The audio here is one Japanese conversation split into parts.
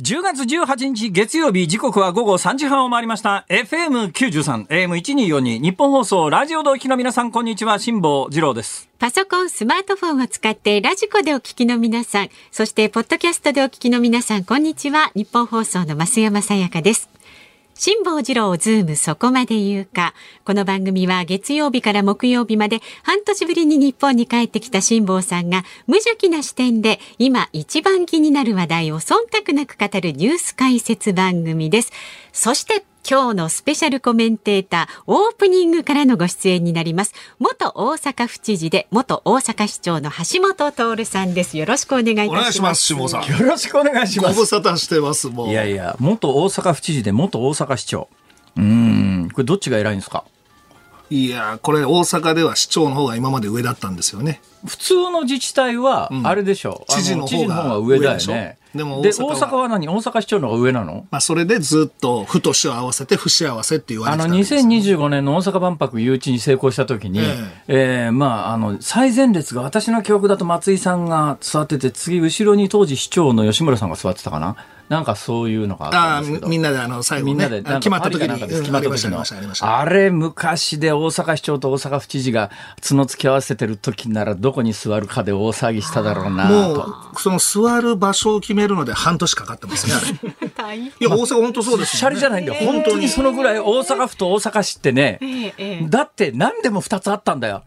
10月18日月曜日時刻は午後3時半を回りました FM93 AM1242 ニッポン放送ラジオお聞きの皆さんこんにちは辛坊治郎ですパソコン、スマートフォンを使ってラジコでお聞きの皆さん、そしてポッドキャストでお聞きの皆さん、こんにちは。ニッポン放送の増山さやかです。辛坊治郎ズームそこまで言うか。この番組は月曜日から木曜日まで半年ぶりに日本に帰ってきた辛坊さんが無邪気な視点で今一番気になる話題を忖度なく語るニュース解説番組です。そして今日のスペシャルコメンテーター、オープニングからのご出演になります。元大阪府知事で、元大阪市長の橋本徹さんです。よろしくお願いいたします。お願いします、下尾さん。よろしくお願いしますご無沙汰してます、もう。いやいや元大阪府知事で元大阪市長うーんこれどっちが偉いんですか？いや、これ大阪では市長の方が今まで上だったんですよね。普通の自治体はあれでしょ。う、知事の方が上だよね。ででも大阪は大阪は何？大阪市長の方が上なの？まあ、それでずっと、府と市を合わせて不幸せって言われあのてたんです、ね。2025年の大阪万博誘致に成功したときに、え。えーまあ、あの最前列が私の記憶だと松井さんが座ってて次後ろに当時市長の吉村さんが座ってたかな？なんかそういうのがあったああ、んですけどみみんなであの、最後ね、みんなで、決まった時に、決まった時のありました、ありました。あれ、昔で大阪市長と大阪府知事が角突き合わせてる時なら、どこに座るかで大騒ぎしただろうなもと。う、その座る場所を決めるので半年かかってますね、いや、大阪本当そうですシャレじゃないんだよ。本当にそのぐらい大阪府と大阪市ってね、ええええだって何でも2つあったんだよ。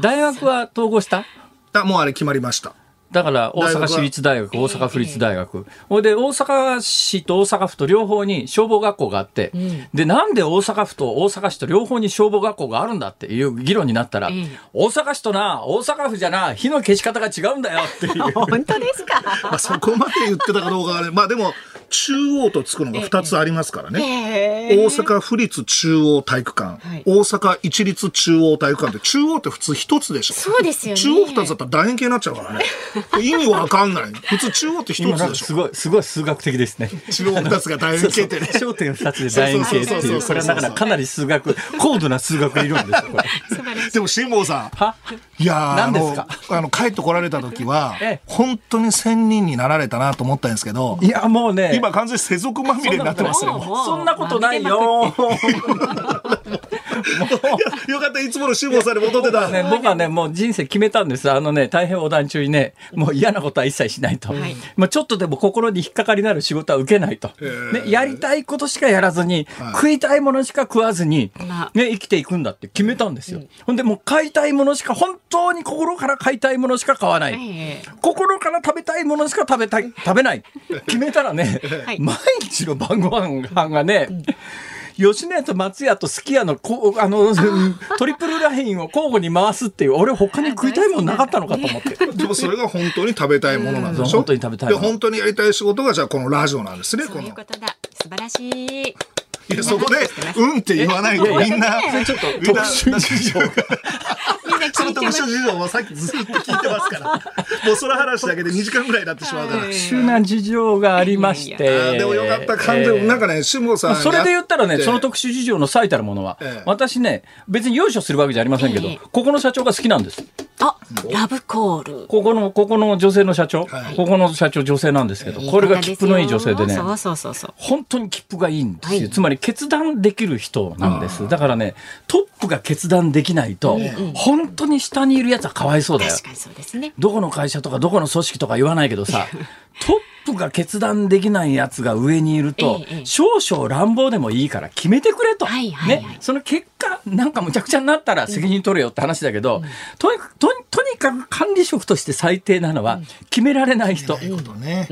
大学は統合した？あもうあれ決まりました。だから大阪市立大学、大阪府立大学。ほいで、大阪市と大阪府と両方に消防学校があって、で、なんで大阪府と大阪市と両方に消防学校があるんだっていう議論になったら、ええ大阪市とな、大阪府じゃな、火の消し方が違うんだよっていう。本当ですか？まあ、そこまで言ってたかどうかはね、まあでも、中央とつくのが2つありますからね。大阪府立中央体育館、はい。大阪一律中央体育館って中央って普通一つでしょ。そうですよね。中央二つだったら楕円形になっちゃうからね。意味わかんない。普通中央って一今なんつでしょ。かすごい、すごい数学的ですね。中央二つが楕円形ってね。焦点二つで楕円形っていう、そうそうそうそうこれはだからかなり数学、高度な数学理論ですよ、でも辛坊さん。は？いやー何ですか？あのあの帰ってこられた時はええ。本当に仙人になられたなと思ったんですけど。いや、もうね、今完全に世俗まみれになってますねもうもうそんなことないよ。よかったいつもの辛坊さんに戻ってた、ね、僕はね、もう人生決めたんです。あのね、大変横断中にね、もう嫌なことは一切しないと。はいまあちょっとでも心に引っかかりのある仕事は受けないと。ね、やりたいことしかやらずに、食いたいものしか食わずに、まあね、生きていくんだって決めたんですよ。ほんで、もう買いたいものしか、本当に心から買いたいものしか買わない。ええ心から食べたいものしか食べたい、食べない。決めたらね、はい。毎日の晩ご飯がね、吉野家と松屋とすき家のこうあのトリプルラインを交互に回すっていう俺他に食いたいもんなかったのかと思って。でもそれが本当に食べたいものなんでしょ本当に食べたい本当にやりたい仕事がじゃあこのラジオなんですねそういうことだ素晴らしいいやそこで「うん」って言わないとみんなちょっとみんな特殊事情。が その特殊事情もさっきずっと聞いてますから。もうその話だけで2時間ぐらいになってしまうから。特殊な事情がありましあて。ーでもよかった完全になんかね辛坊さんにそれで言ったらね、会その特殊事情の最たるものは、ええ。私ね、別に用意するわけじゃありませんけど、ええ。ここの社長が好きなんです。あラブコール。ここの、ここの女性の社長、はい。ここの社長女性なんですけど、これが切符のいい女性でね、そうそうそうそう。本当に切符がいいんですよ。はい。つまり決断できる人なんです。だからね、トップが決断できないと、本当に下にいるやつはかわいそうだよ確。かにそうですねどこの会社とかどこの組織とか言わないけどさ、トップが決断できないやつが上にいると、少々乱暴でもいいから決めてくれと。はいはいはいね。その結果、なんかむちゃくちゃになったら責任取れよって話だけど、とにかく、とにかく管理職として最低なのは、決められない人。ないことね。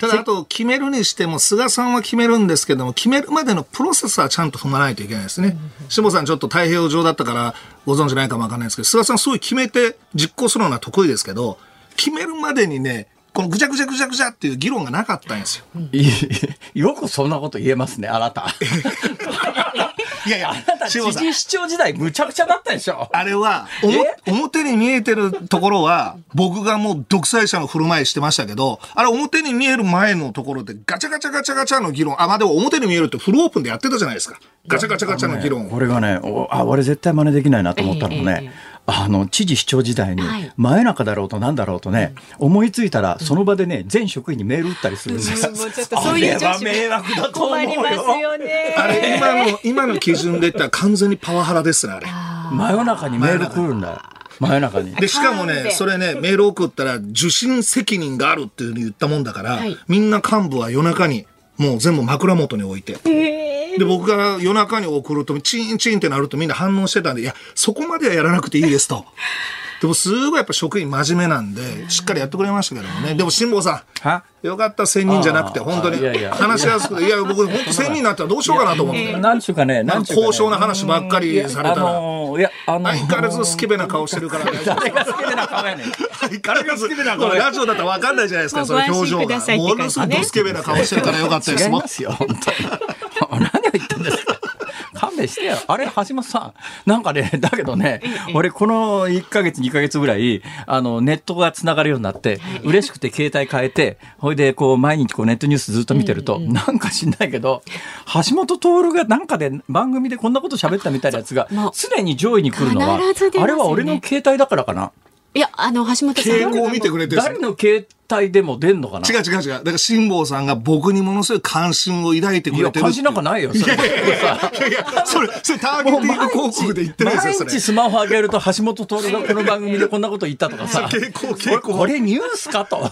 ただあと決めるにしても菅さんは決めるんですけども決めるまでのプロセスはちゃんと踏まないといけないですね。下さんちょっと太平洋上だったからご存知ないかもわかんないですけど菅さんすごい決めて実行するのは得意ですけど決めるまでにねこのぐちゃぐちゃぐちゃぐちゃっていう議論がなかったんですよ。い よくそんなこと言えますね、あなた。いやいやあなた、知下さん事市長時代むちゃくちゃだったでしょ。あれは、表に見えてるところは、僕がもう独裁者の振る舞いしてましたけど、あれ表に見える前のところでガチャガチャガチャガチャの議論、あ、まあでも表に見えるってフルオープンでやってたじゃないですか。ガチャガチャガチャの議論。これがね、おあ、俺絶対真似できないなと思ったのがね、えええあの知事市長時代に真夜中だろうとなんだろうとね、思いついたらその場でね全職員にメール打ったりするんですよ。そういう女子迷惑だと思うよ。あれ今の今の基準で言ったら完全にパワハラですねあれ。真夜中にメール来るんだよ。真夜中に。でしかもねそれねメール送ったら受信責任があるっていうふうに言ったもんだから、はいみんな幹部は夜中にもう全部枕元に置いて。で僕が夜中に送るとチーンチーンってなるとみんな反応してたんでいやそこまではやらなくていいですと。でもすごいやっぱ職員真面目なんでしっかりやってくれましたけどもね。でも辛坊さは？んよかった1000人じゃなくて本当に話しやすくて。いや僕本当1000人になったらどうしようかなと思って。なんちゅうかね、なんかちゅうかね。高尚な話ばっかりされたら、あのーいや、あのー。相変わらずスケベな顔してるから大丈夫。誰が好きな顔やねん。相変わらずこれラジオだったら分かんないじゃないですか、その表情が。ものすごいドスケベな顔してるからよかったです。もう違いますよ、本当に。何を言ってんですか？勘弁してよ。あれ、橋本さん。なんかね、だけどね、俺この1ヶ月、2ヶ月ぐらい、あの、ネットが繋がるようになって、嬉しくて携帯変えて、ほいで、こう、毎日こうネットニュースずっと見てると、なんか知んないけど、橋本徹がなんかで番組でこんなこと喋ったみたいなやつが常に上位に来るのは、ねあれは俺の携帯だからかな。いや、あの、橋本さん。傾向を見てくれてる誰の携帯でも出んのかな？違う違う違う。だから辛坊さんが僕にものすごい関心を抱いてくいや、れてる感じなんかないよ。それいやいやいや、それ、それターゲティング広告で言ってないですよ、それ。毎日スマホ上げると橋本徹がこの番組でこんなこと言ったとかさ。傾向傾向これニュースかと。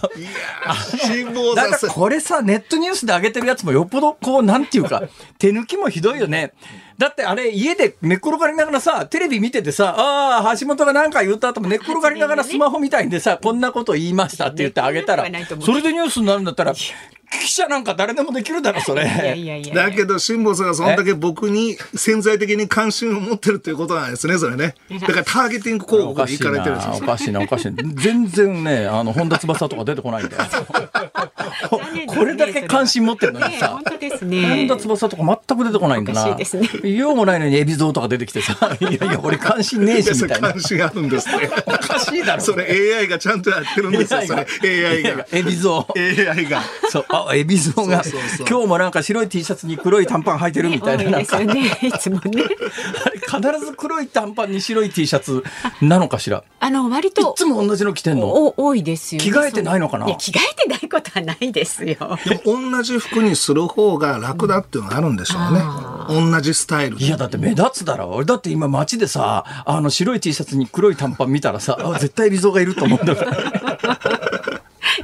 辛坊だからさん、これさ、ネットニュースで上げてるやつもよっぽどこう、なんていうか、手抜きもひどいよね。だってあれ家で寝っ転がりながらさ、テレビ見ててさ、ああ、橋本が何か言った後も寝っ転がりながらスマホみたいんでさ、こんなこと言いましたって言ってあげたらそれでニュースになるんだったら、記者なんか誰でもできるだろ、それ。いやいやいや。だけど辛坊さんがそんだけ僕に潜在的に関心を持ってるっていうことなんですね、それね。だからターゲティング広告でおかしい行かれてるんですお。かしいな、おかしいな。全然ね、あの、本田翼とか出てこないんだよ。これだけ関心持ってるのにさね本。田翼とか全く出てこないんだな。用もないのに海老蔵とか出てきてさ、いやいや、俺関心ねえしみたいな。関心あるんですね。おかしいだろ。それ AI がちゃんとやってるんですよ、それ。AI が。エビゾウ。AI が。そう、あ、エビゾウがそうそうそう今日もなんか白い T シャツに黒い短パン履いてるみたいな。多いなんかですよね。いつもね。あれ必ず黒い短パンに白い T シャツなのかしら？あの、割いと。つも同じの着てんの？お多いですよね。着替えてないのかな？いや、着替えてないことはないですよ。同じ服にする方が楽だっていうのがあるんでしょうね。同じスタイルで。いやだって目立つだろ俺だって今街でさあの白い T シャツに黒い短パン見たらさあ絶対リゾがいると思うんだから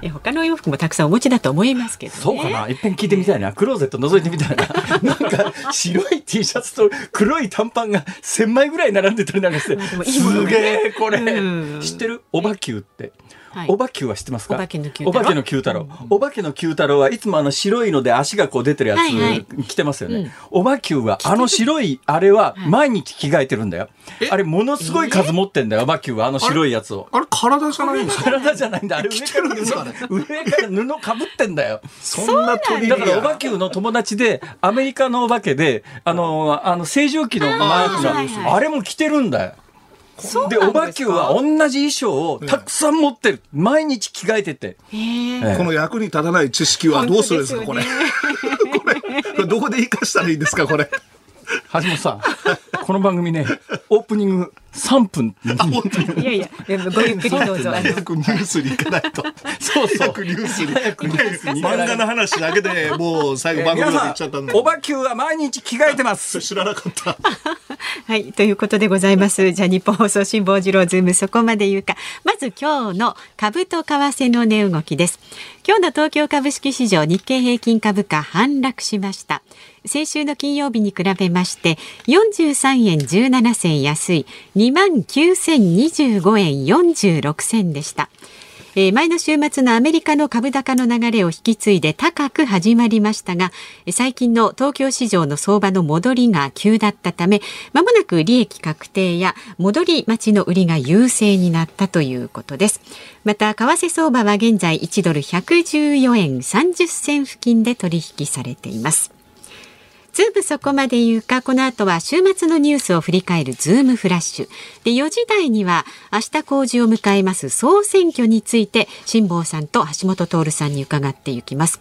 いや他の洋服もたくさんお持ちだと思いますけどね。そうかな？一遍聞いてみたいな。クローゼット覗いてみたいな。なんか白い T シャツと黒い短パンが1000枚ぐらい並んでたりなんかして。すね。げえこれ。うん。知ってる？おばきゅうってはい。おばきゅうは知ってますか？お化けの九太郎。お化けの九太郎。お化けの九太郎はいつもあの白いので足がこう出てるやはいは着てますよね。おばきゅうはあの白いあれは毎日着替えてるんだよ。あれものすごい数持ってんだよおばきゅうはあの白いやつを。あれ？体じゃないんですか？体じゃないんだ。あれ上からてるんですかね布上から布かぶってんだよ。そんなトリビアだからおばきゅうの友達でアメリカのお化けであのあの清浄機のマークはいはい。があれも着てるんだよでおばきゅうは同じ衣装をたくさん持ってる。毎日着替えてて。へえ。ええ。この役に立たない知識はどうするんですか、これ。これ、これどこで活かしたらいいんですか、これ。橋本さんこの番組ねオープニング3分いやいや、ごゆっくりどうぞ。あの早くニュースに行かないと。そうそう早くニュースに。早くニュースに漫画の話だけでもう最後番組まで行っちゃったんで。おばきゅうは毎日着替えてます知らなかった。はい、ということでございます。じゃあ日本放送辛坊治郎ズームそこまで言うか。まず今日の株と為替の値動きです。今日の東京株式市場日経平均株価反落しました。先週の金曜日に比べまして43円17銭安い。2万9025円46銭でした。えー前の週末のアメリカの株高の流れを引き継いで高く始まりましたが最近の東京市場の相場の戻りが急だったためまもなく利益確定や戻り待ちの売りが優勢になったということです。また為替相場は現在1ドル114円30銭付近で取引されています。ズームそこまで言うか、この後は週末のニュースを振り返るズームフラッシュ。で、4時台には明日公示を迎えます総選挙について、辛坊さんと橋下徹さんに伺っていきます。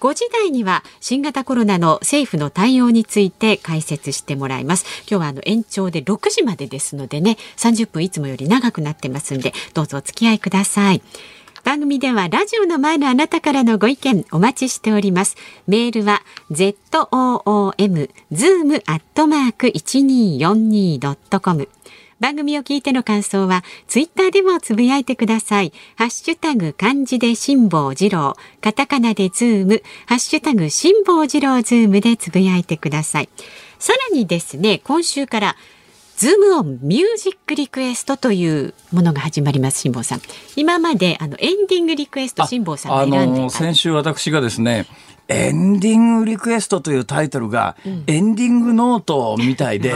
5時台には新型コロナの政府の対応について解説してもらいます今日はあの延長で6時までですのでね30分いつもより長くなってますんでどうぞお付き合いください番組ではラジオの前のあなたからのご意見お待ちしております。メールは zoom zoom アットマーク 1242.com 番組を聞いての感想は、ツイッターでもつぶやいてください。ハッシュタグ漢字で辛抱二郎、カタカナでズーム、ハッシュタグ辛坊治郎ズームでつぶやいてください。さらにですね、今週からズームオンミュージックリクエストというものが始まります辛坊さん。今まであのエンディングリクエスト辛坊さんが選んでた先週私がですねエンディングリクエストというタイトルが、エンディングノートみたいで、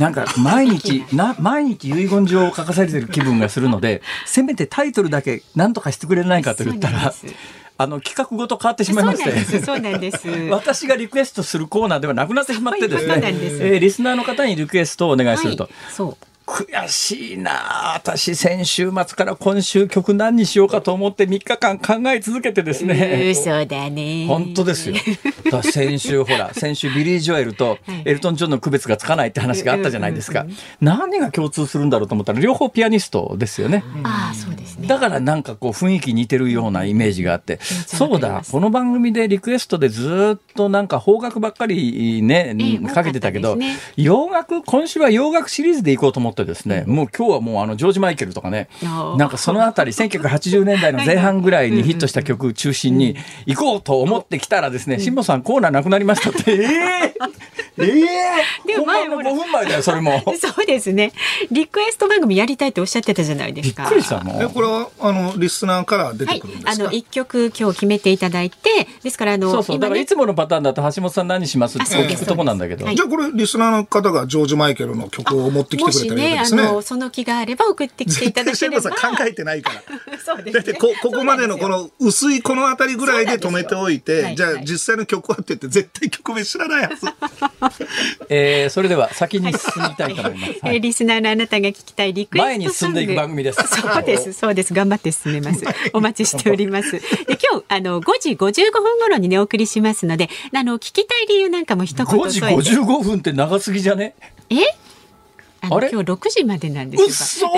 なんか毎日、な、毎日遺言状を書かされてる気分がするので、せめてタイトルだけ何とかしてくれないかと言ったら、あの企画ごと変わってしまいまして、そうなんです。私がリクエストするコーナーではなくなってしまってですね、えー、リスナーの方にリクエストをお願いすると。はい、そう。悔しいな。私先週末から今週曲何にしようかと思って3日間考え続けてですね。嘘だね。本当ですよ。先週ほら 先週ビリー・ジョエルとエルトン・ジョンの区別がつかないって話があったじゃないですか、何が共通するんだろうと思ったら両方ピアニストですよね、ああそうですね。だからなんかこう雰囲気似てるようなイメージがあって、そうだこの番組でリクエストでずっとなんか邦楽ばっかりね、かけてたけど、洋楽今週は洋楽シリーズでいこうと思ってってですね、もう今日はもうあのジョージ・マイケルとかね、なんかそのあたり1980年代の 前半ぐらいにヒットした曲中心に行こうと思ってきたらですね、辛坊さんコーナーなくなりましたって、ええー、ええー、でも前も5分前だよそれも。そうですね。リクエスト番組やりたいっておっしゃってたじゃないですか。びっくりしたもん。これはあのリスナーから出てくるんですか？はい、あの一曲今日決めていただいて、ですからあのそうそう、ね、だからいつものパターンだと橋本さん何しますって聞くとこなんだけど。じゃあこれリスナーの方がジョージマイケルの曲を持ってきてくれたりですね。あのその気があれば送ってきていただければ。考えてないから。そうです、ね、だってこここまでのこの薄いこの辺りぐらいで止めておいて、じゃあ実際の曲はって言って絶対曲名知らないはず。えー、それでは先に進みたいと思います。はい、リスナーのあなたが聞きたいリクエスト前に進んでいく番組です。そうですそうです頑張って進めます。お待ちしております。で今日あの5時55分頃にねお送りしますので、あの聞きたい理由なんかも一言5時55分って長すぎじゃね？え？あれ？今日六時までなんですよ。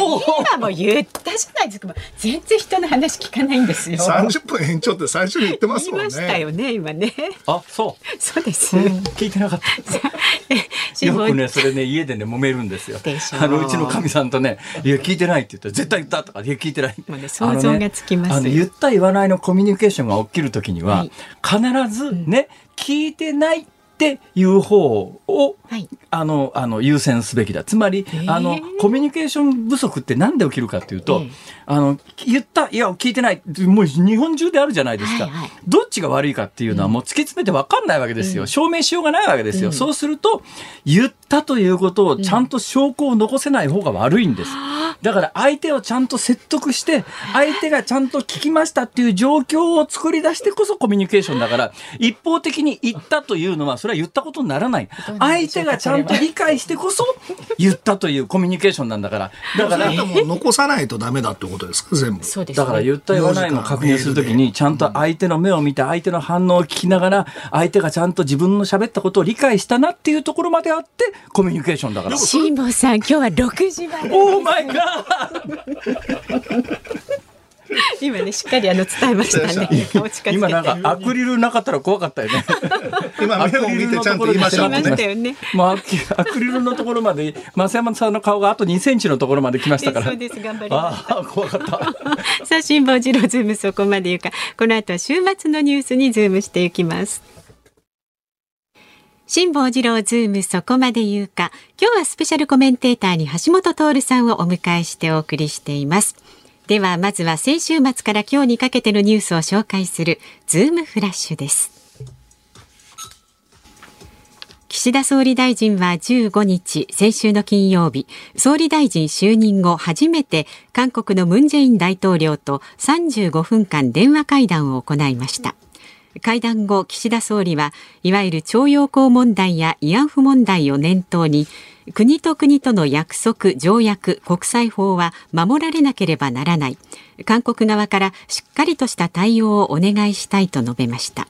今も言ったじゃないですか。全然人の話聞かないんですよ。三十分延長って最初に言ってますもんね。言いましたよね今ね。あ、そう。そうです。聞いてなかった。よくねそれね家でね揉めるんですよ。あのうちのかみさんとねいや聞いてないって言ったら絶対言ったとかいや聞いてない。もうね想像がつきます。あの言った言わないのコミュニケーションが起きるときには、必ずね、聞いてないっていう方を、はい、あのあの優先すべきだ。つまり、あのコミュニケーション不足って何で起きるかっていうと、あの言ったいや聞いてない。もう日本中であるじゃないですか、はいはい、どっちが悪いかっていうのはもう突き詰めて分かんないわけですよ、うん、証明しようがないわけですよ、うん、そうすると言ったということをちゃんと証拠を残せない方が悪いんです、だから相手をちゃんと説得して相手がちゃんと聞きましたっていう状況を作り出してこそコミュニケーションだから一方的に言ったというのはそれは言ったことにならない。相手がちゃんと理解してこそ言ったというコミュニケーションなんだから。だからもう残さないとダメだってことですか全部。そうです、だから言った言わないのを確認するときにちゃんと相手の目を見て相手の反応を聞きながら相手がちゃんと自分の喋ったことを理解したなっていうところまであってコミュニケーションだから。辛坊さん今日は6時までオーマイガー今ねしっかりあの伝えましたね。今なんかアクリルなかったら怖かったよね。今目を見てちゃんと言いましょうね。まあアクリルのところまで増山さんの顔があと2センチのところまで来ましたから。そうです頑張りまあ怖かった。さあ辛坊治郎ズームそこまで言うかこの後は週末のニュースにズームしていきます。辛坊治郎ズームそこまで言うか今日はスペシャルコメンテーターに橋下徹さんをお迎えしてお送りしています。ではまずは先週末から今日にかけてのニュースを紹介するズームフラッシュです。岸田総理大臣は15日先週の金曜日総理大臣就任後初めて韓国のムン・ジェイン大統領と35分間電話会談を行いました。会談後岸田総理はいわゆる徴用工問題や慰安婦問題を念頭に国と国との約束条約国際法は守られなければならない韓国側からしっかりとした対応をお願いしたいと述べました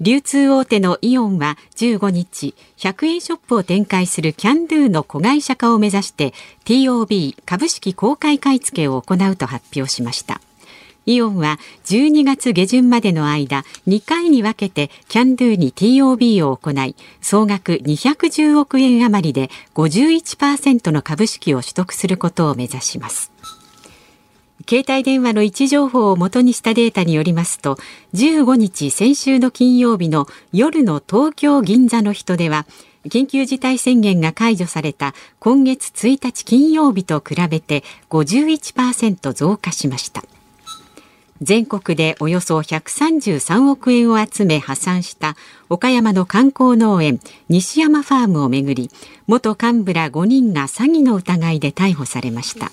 流通大手のイオンは15日、100円ショップを展開するキャンドゥの子会社化を目指して TOB 株式公開買い付けを行うと発表しました。イオンは12月下旬までの間2回に分けてキャンドゥに TOB を行い総額210億円余りで51%の株式を取得することを目指します。携帯電話の位置情報を元にしたデータによりますと15日先週の金曜日の夜の東京銀座の人出は緊急事態宣言が解除された今月1日金曜日と比べて51%増加しました。全国でおよそ133億円を集め破産した岡山の観光農園西山ファームをめぐり元幹部ら5人が詐欺の疑いで逮捕されました。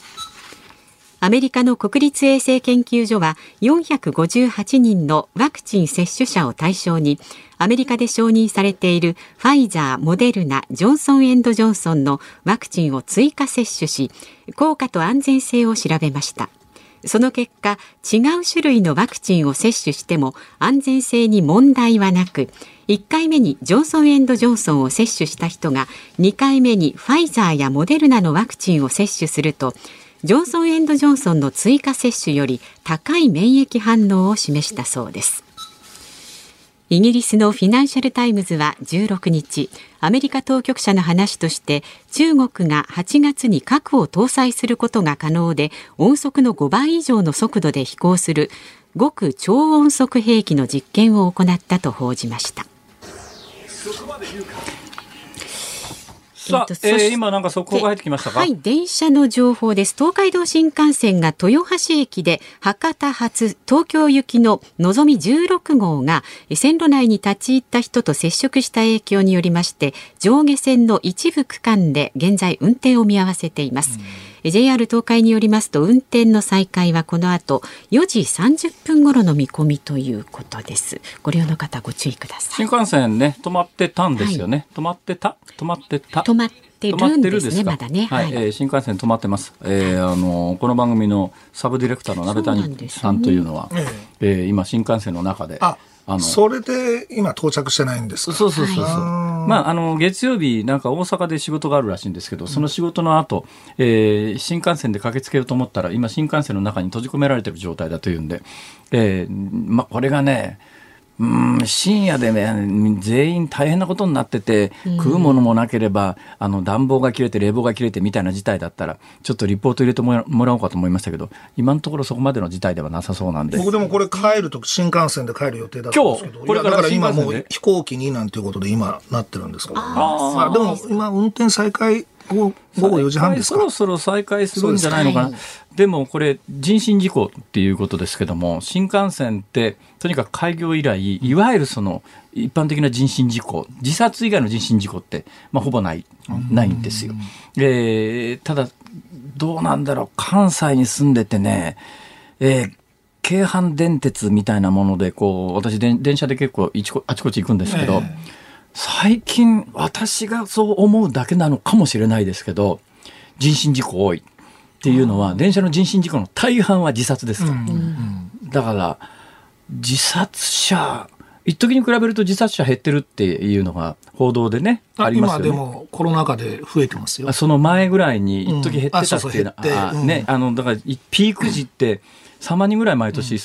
アメリカの国立衛生研究所は458人のワクチン接種者を対象にアメリカで承認されているファイザー、モデルナ、ジョンソン・エンド・ジョンソンのワクチンを追加接種し効果と安全性を調べました。その結果違う種類のワクチンを接種しても安全性に問題はなく1回目にジョンソン・エンド・ジョンソンを接種した人が2回目にファイザーやモデルナのワクチンを接種するとジョンソン・エンド・ジョンソンの追加接種より高い免疫反応を示したそうです。イギリスのフィナンシャル・タイムズは16日アメリカ当局者の話として中国が8月に核を搭載することが可能で音速の5倍以上の速度で飛行する極超音速兵器の実験を行ったと報じました。さあ、えー、今なんか速報が入ってきましたか？はい、電車の情報です。東海道新幹線が豊橋駅で博多発東京行きののぞみ16号が線路内に立ち入った人と接触した影響によりまして上下線の一部区間で現在運転を見合わせています。JR 東海によりますと運転の再開はこの後4時30分頃の見込みということです。ご利用の方ご注意ください。新幹線ね止まってたんですよね、はい、止まってた？止まってた？止まってるんですねまだね。はい、はい、えー、新幹線止まってます、えー、あのこの番組のサブディレクターの鍋谷さんというのは、ね。えー、今新幹線の中であの。それで今到着してないんですそうそうそうそう、まああの月曜日なんか大阪で仕事があるらしいんですけどその仕事の後、えー、新幹線で駆けつけようと思ったら今新幹線の中に閉じ込められてる状態だというんで、えー、まあこれがねうん深夜でね全員大変なことになってて、食うものもなければあの暖房が切れて冷房が切れてみたいな事態だったらちょっとリポート入れてもらおうかと思いましたけど今のところそこまでの事態ではなさそうなんで僕でもこれ帰ると新幹線で帰る予定だったんですけどこれから今もう飛行機になんていうことで今なってるんですけど、ああでも今運転再開午後4時半ですか？そろそろ再開するんじゃないのかな。でもこれ、人身事故っていうことですけども、新幹線って、とにかく開業以来、いわゆるその、一般的な人身事故、自殺以外の人身事故って、まあ、ほぼない、ないんですよ。えー、ただ、どうなんだろう、関西に住んでてね、えー、京阪電鉄みたいなもので、こう、私電車で結構あちこち行くんですけど、えー、最近私がそう思うだけなのかもしれないですけど、人身事故多い。っていうのは、電車の人身事故の大半は自殺ですと。だから、自殺者、一時に比べると自殺者減ってるっていうのが報道でね、ありますよね。今でもコロナ禍で増えてますよ。その前ぐらいに一時減ってたっていうのは、うん、ね、あの、だからピーク時って、3万人ぐらい毎年、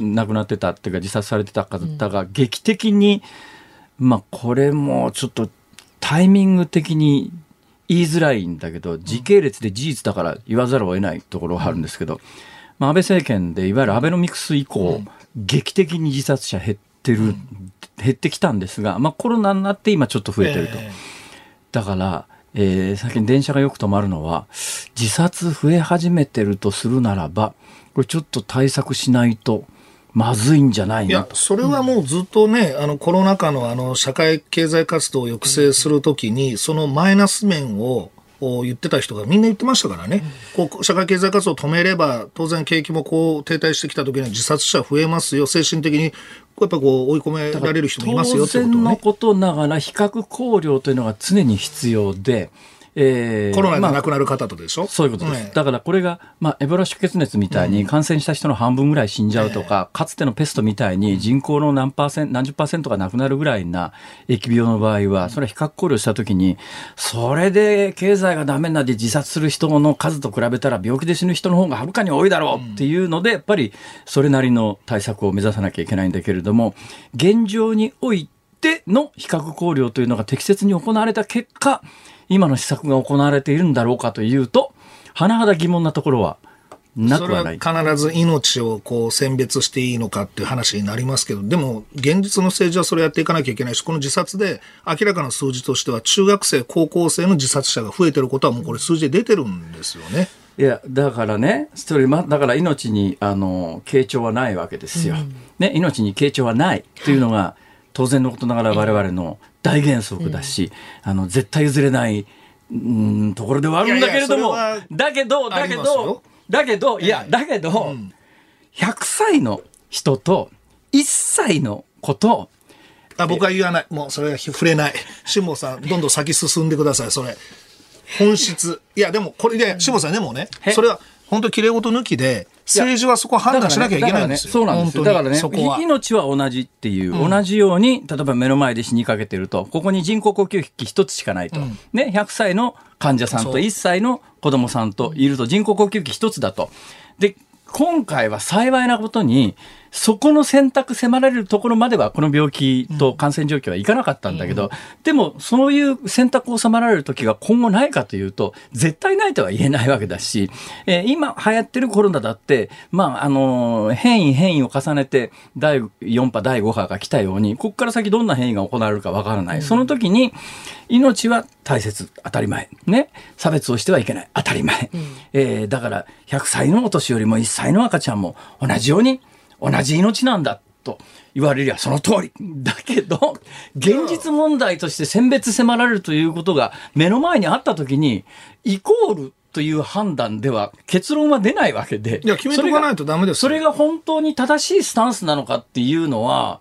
うん、亡くなってたっていうか自殺されてた方が劇的に、まあこれもちょっとタイミング的に言いづらいんだけど、時系列で事実だから言わざるを得ないところがあるんですけど、まあ、安倍政権でいわゆるアベノミクス以降、劇的に自殺者減ってる、減ってきたんですが、まあ、コロナになって今ちょっと増えてると。だから、えー、最近電車がよく止まるのは、自殺増え始めてるとするならば、これちょっと対策しないと、まずいんじゃないいや、それはもうずっとね、あのコロナ禍のあの社会経済活動を抑制するときに、そのマイナス面を言ってた人がみんな言ってましたからね、こう社会経済活動を止めれば、当然景気もこう停滞してきたときには自殺者増えますよ、精神的にやっぱこう追い込められる人もいますよ当然のことながら、比較考慮というのが常に必要で、えー、コロナで亡くなる方とでしょ、まあ、そういうことです。だからこれが、まあ、エボラ出血熱みたいに感染した人の半分ぐらい死んじゃうとか、うん、かつてのペストみたいに人口の何パーセント、何十パーセントが亡くなるぐらいな疫病の場合は、それは比較考慮したときに、それで経済がダメになって自殺する人の数と比べたら病気で死ぬ人の方がはるかに多いだろうっていうので、やっぱりそれなりの対策を目指さなきゃいけないんだけれども、現状においての比較考慮というのが適切に行われた結果、今の施策が行われているんだろうかというと、甚だ疑問なところはなくはない。必ず命をこう選別していいのかっていう話になりますけど、でも現実の政治はそれやっていかなきゃいけないし、この自殺で明らかな数字としては中学生、高校生の自殺者が増えてることはもうこれ数字で出てるんですよね。いや、だからね、それだから命に、あの、傾聴はないわけですよ。うん、ね、命に傾聴はないというのが、当然のことながら我々の大原則だし、あの、絶対譲れない、うん、ところではあるんだけれども、だけど、だけど、だけど、いや、だけど、うん、100歳の人と1歳の子と、あ僕は言わない。もうそれは触れない。辛坊さん、どんどん先進んでください、それ。本質。いや、でもこれで、辛坊さんでもね、それは本当きれい事抜きで、政治はそこは判断しなきゃいけないんですよ。そうなんですよ。だからね、命は同じっていう、うん、同じように、例えば目の前で死にかけてると、ここに人工呼吸器一つしかないと。うん、ね、100歳の患者さんと1歳の子供さんといると、人工呼吸器一つだと。で、今回は幸いなことに、そこの選択迫られるところまではこの病気と感染状況はいかなかったんだけど、うん、でもそういう選択を迫られる時が今後ないかというと絶対ないとは言えないわけだし、えー、今流行ってるコロナだって、まあ、あの変異変異を重ねて第4波第5波が来たようにここから先どんな変異が行われるかわからない、うん、その時に命は大切当たり前。ね。差別をしてはいけない。当たり前、うん、えー、だから100歳のお年寄りも1歳の赤ちゃんも同じように同じ命なんだと言われりゃその通り。だけど、現実問題として選別迫られるということが目の前にあったときに、イコールという判断では結論は出ないわけで。いや、決めとかないとダメですそれが本当に正しいスタンスなのかっていうのは、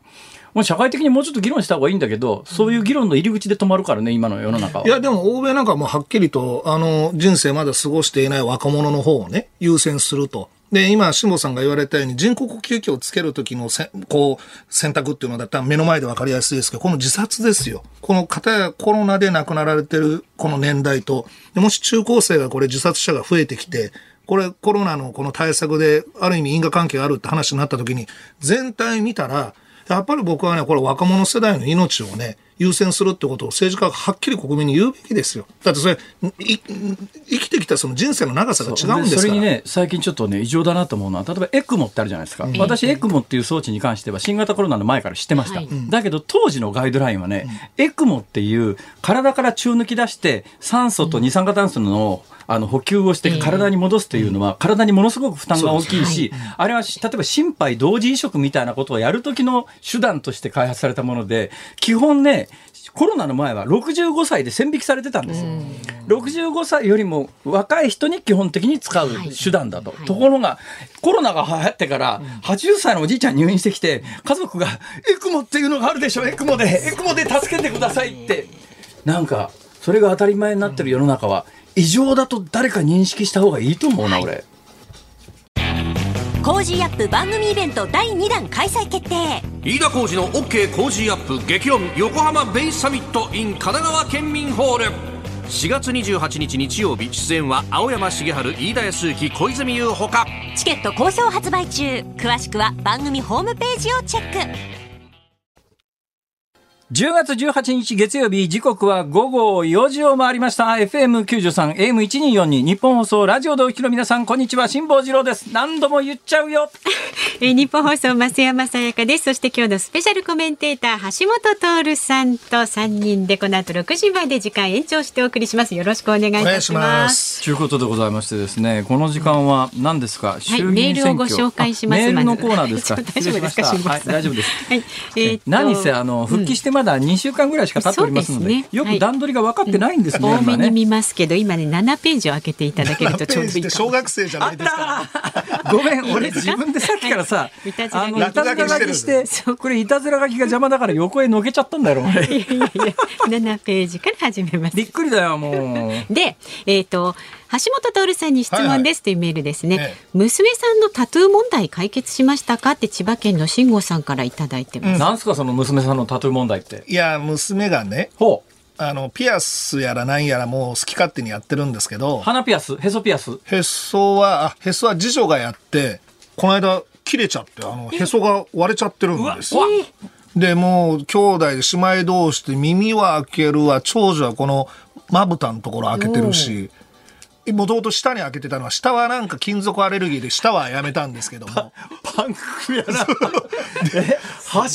もう社会的にもうちょっと議論した方がいいんだけど、そういう議論の入り口で止まるからね、今の世の中は。いや、でも欧米なんかもはっきりと、あの、人生まだ過ごしていない若者の方をね、優先すると。で、今、辛坊さんが言われたように、人工呼吸器をつけるときのせ、こう、選択っていうのだったら目の前で分かりやすいですけど、この自殺ですよ。この方やコロナで亡くなられてるこの年代と、もし中高生がこれ自殺者が増えてきて、これコロナのこの対策である意味因果関係があるって話になったときに、全体見たら、やっぱり僕はね、これ若者世代の命をね、優先するってことを政治家がはっきり国民に言うべきですよ。だってそれ、生きてきたその人生の長さが違うんですから。それにね、最近ちょっとね、異常だなと思うのは、例えばエクモってあるじゃないですか。うん、私、エクモっていう装置に関しては新型コロナの前から知ってました。はい、だけど、当時のガイドラインはね、うん、エクモっていう体から血を抜き出して、酸素と二酸化炭素の、うんあの補給をして体に戻すというのは、体にものすごく負担が大きいし、あれは例えば心肺同時移植みたいなことをやるときの手段として開発されたもので、基本ね、コロナの前は65歳で線引きされてたんですよ。65歳よりも若い人に基本的に使う手段だと。ところが、コロナが流行ってから、80歳のおじいちゃん入院してきて、家族が、エクモっていうのがあるでしょ、エクモで、エクモで助けてくださいって。なんか、それが当たり前になってる世の中は、異常だと誰か認識した方がいいと思うな、はい、俺。コージーアップ番組イベント第2弾開催決定。飯田浩司の OK コージーアップ激論横浜ベイサミット in 神奈川県民ホール。4月28日日曜日出演は青山茂春飯田康之小泉優ほか。チケット好評発売中。詳しくは番組ホームページをチェック10月18日月曜日、時刻は午後4時を回りました。FM93、AM1242、日本放送、ラジオでお聞きの皆さん、こんにちは、辛坊治郎です。何度も言っちゃうよ。え日本放送、増山さやかです。そして今日のスペシャルコメンテーター、橋本徹さんと3人で、この後6時まで時間延長してお送りします。よろしくお願いいたします。ということでございましてですね、この時間は何ですか、はい、メールをご紹介します。メールのコーナーですか？大丈夫ですか、はい、大丈夫です。はい、えー、何せ、あの、復帰してままだ2週間ぐらいしか経っておりますのでね。よく段取りが分かってないんですね、多め今ね。に見ますけど今ね7ページを開けていただけるとちょうどいいか小も。学生じゃないですか。ら。ごめん 俺自分でさっきからさ、いい。いたずら書きしてこれいたずら書きが邪魔だから横へのけちゃったんだよ俺 いやいやいや7ページから始めます。び。っくりだよもう。で、えっ、と橋本徹さんに質問ですというメールですね、はいはい。え娘さんのタトゥー問題解決しましたかって千葉県の慎吾さんからいただいてます。なんすかその娘さんのタトゥー問題って？いや、娘がね、ほう。あの、ピアスやらなんやらもう好き勝手にやってるんですけど、鼻ピアス？へそピアス？へそは、あ、へそは次女がやって、この間切れちゃって、あの、へそが割れちゃってるんですよ。で、もう、兄弟で姉妹同士で耳は開けるわ、長女はこのまぶたのところ開けてるし、もともと下に開けてたのは、下はなんか金属アレルギーで下はやめたんですけども。パンクやなえ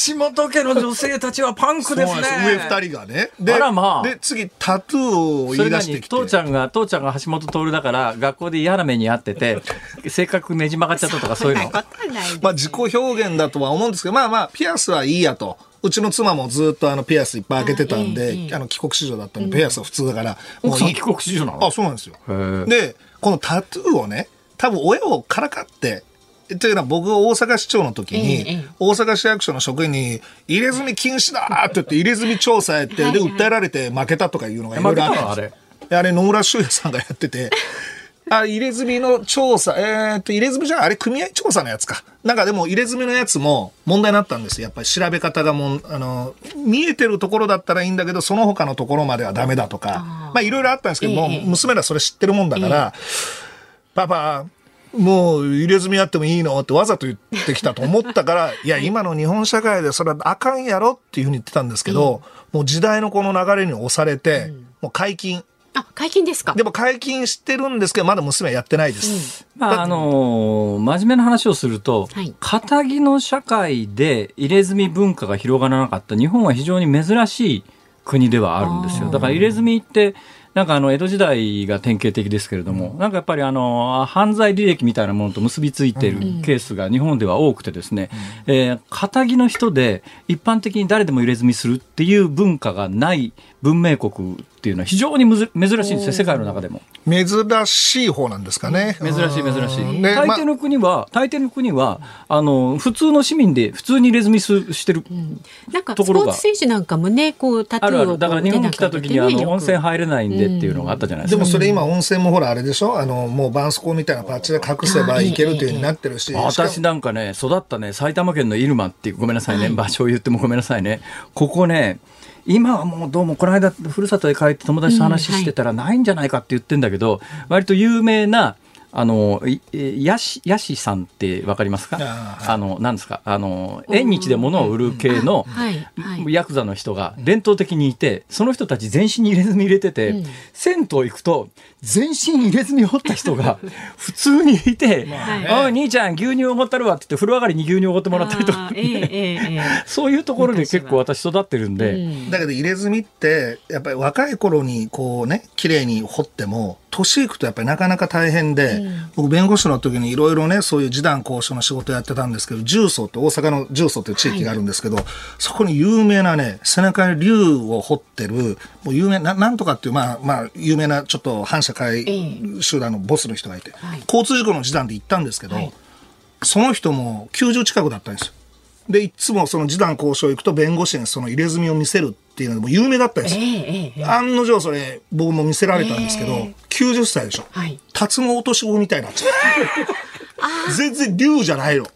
橋本家の女性たちはパンクですね上二人がね。で、まあで、次、タトゥーを言それなにい出してきて。父ちゃんが父ちゃんが橋本徹だから学校で嫌な目に遭ってて 性格ねじ曲がっちゃったとかそういうのまあ自己表現だとは思うんですけど、まあまあ、ピアスはいいやと。うちの妻もずっとあのピアスいっぱい開けてたんで、あの帰国子女だったんで、ピアスは普通だから、もういい。帰国子女なの？あ、そうなんですよ。へ。で、このタトゥーをね、多分親をからかって、というのは僕が大阪市長の時にえ、大阪市役所の職員に、入れ墨禁止だって言って、入れ墨調査やって、で、訴えられて負けたとかいうのがいろいろあったあれ野村修也さんがやってて、あ、入れ墨の調査、えーっと、入れ墨じゃあれ組合調査のやつか。なんかでも入れ墨のやつも問題になったんですよ。やっぱり調べ方がもう、あの、見えてるところだったらいいんだけど、その他のところまではダメだとか。まあいろいろあったんですけども、ええ娘らそれ知ってるもんだから、パパ、もう入れ墨やってもいいの？ってわざと言ってきたと思ったから、いや、今の日本社会でそれはあかんやろっていうふうに言ってたんですけど、もう時代のこの流れに押されて、もう解禁。あ解禁ですか？でも解禁してるんですけど、まだ娘はやってないです。まああのー真面目な話をすると、はい。片木の社会で入れ墨文化が広がらなかった。日本は非常に珍しい国ではあるんですよ。だから入れ墨ってなんかあの江戸時代が典型的ですけれども、なんかやっぱりあの犯罪履歴みたいなものと結びついているケースが日本では多くてですね、えー片木の人で一般的に誰でも入れ墨するっていう文化がない文明国っていうのは非常にむず珍しいんですよ世界の中でも。珍しい方なんですかね。珍しい珍しい。でまあ大抵の国は、大抵の国は、あの、普通の市民で普通に入れ墨すしてる。なんかスところがポーツ選手なんかもねこうタトゥーをあるある。だから日本来た時に、あの、温泉入入れないんでっていうのがあったじゃないでか。ですもそれ今温泉もほらあれでしょ？あの、もう絆創膏みたいなパッチで隠せばいけるというふうになってるし。私なんかね、育ったね、埼玉県の入間っていう、ごめんなさいね、場所を言ってもごめんなさいね。ここね、今はもうどうもこの間ふるさとへ帰って友達と話してたらないんじゃないかって言ってんだけど、割と有名なあのいえヤシヤシさんってわかりますか？ああのなんですか？あの縁日で物を売る系のヤクザの人が伝統的にいてその人たち全身に入れ墨入れてて、銭湯行くと全身入れ墨掘った人が 普通にいて「おい兄ちゃん牛乳おごったるわ」って言って風呂上がりに牛乳おごってもらったりとか。あーええええええ。そういうところで結構私育ってるんで、だけど入れ墨って、やっぱり若い頃にこうね、綺麗に掘っても、年いくとやっぱりなかなか大変で、僕弁護士の時にいろいろね、そういう示談交渉の仕事やってたんですけど、重曹って大阪の重曹っていう地域があるんですけど、そこに有名なね、背中に竜を掘ってる、もう有名な、なんとかっていう、まあまあ、有名なちょっと反社会集団のボスの人がいて、はい。交通事故の示談で行ったんですけど、その人も90近くだったんですよ。で、いつもその示談交渉行くと弁護士にその入れ墨を見せるっていうのでも有名だったんですよ。ええええ案の定それ僕も見せられたんですけど、90歳でしょ。はい辰の落とし子みたいになっちゃう。全然竜じゃないの。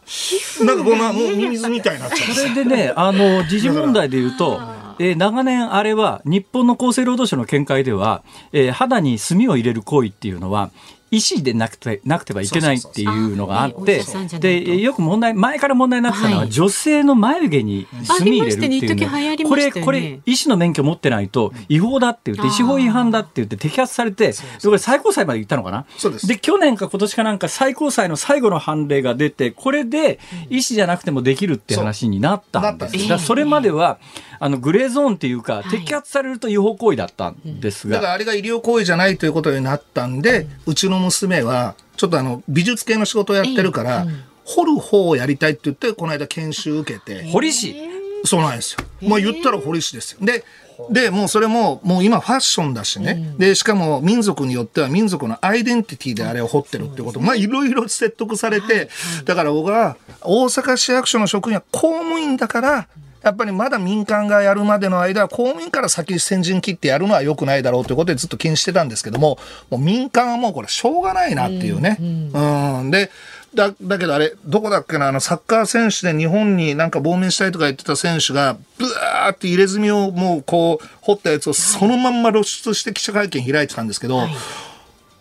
なんかこんなもうミミズみたいになっちゃう。それでね、あの、時事問題で言うと、えー長年あれは、日本の厚生労働省の見解では、えー肌に墨を入れる行為っていうのは、医師でなくてなくてはいけないっていうのがあってでよく問題前から問題になってたのは、はい女性の眉毛に墨入れるってい。うこれこれ医師の免許持ってないと違法だって言って医師法違反だって言って摘発されてでこれ最高裁まで行ったのかな？そうです。で去年か今年かなんか最高裁の最後の判例が出てこれで医師じゃなくてもできるって話になったんです。それまではあのグレーゾーンっていうか摘発されると違法行為だったんですが。だからあれが医療行為じゃないということになったんで、うちの娘は、ちょっとあの、美術系の仕事をやってるから、掘る方をやりたいって言って、この間研修受けて、堀氏そうなんですよ。まあ言ったら堀市ですよ。で、で、もうそれも、もう今ファッションだしね。で、しかも民族によっては民族のアイデンティティであれを掘ってるってこと。まあいろいろ説得されて、だから僕は大阪市役所の職員は公務員だから、やっぱりまだ民間がやるまでの間は公務員から先先陣切ってやるのは良くないだろうということでずっと気にしてたんですけども、もう民間はもうこれしょうがないなっていうね。うん。で、だ、だけどあれ、どこだっけな、あの、サッカー選手で日本になんか亡命したいとか言ってた選手が、ブワーって入れ墨をもうこう、掘ったやつをそのまんま露出して記者会見開いてたんですけど、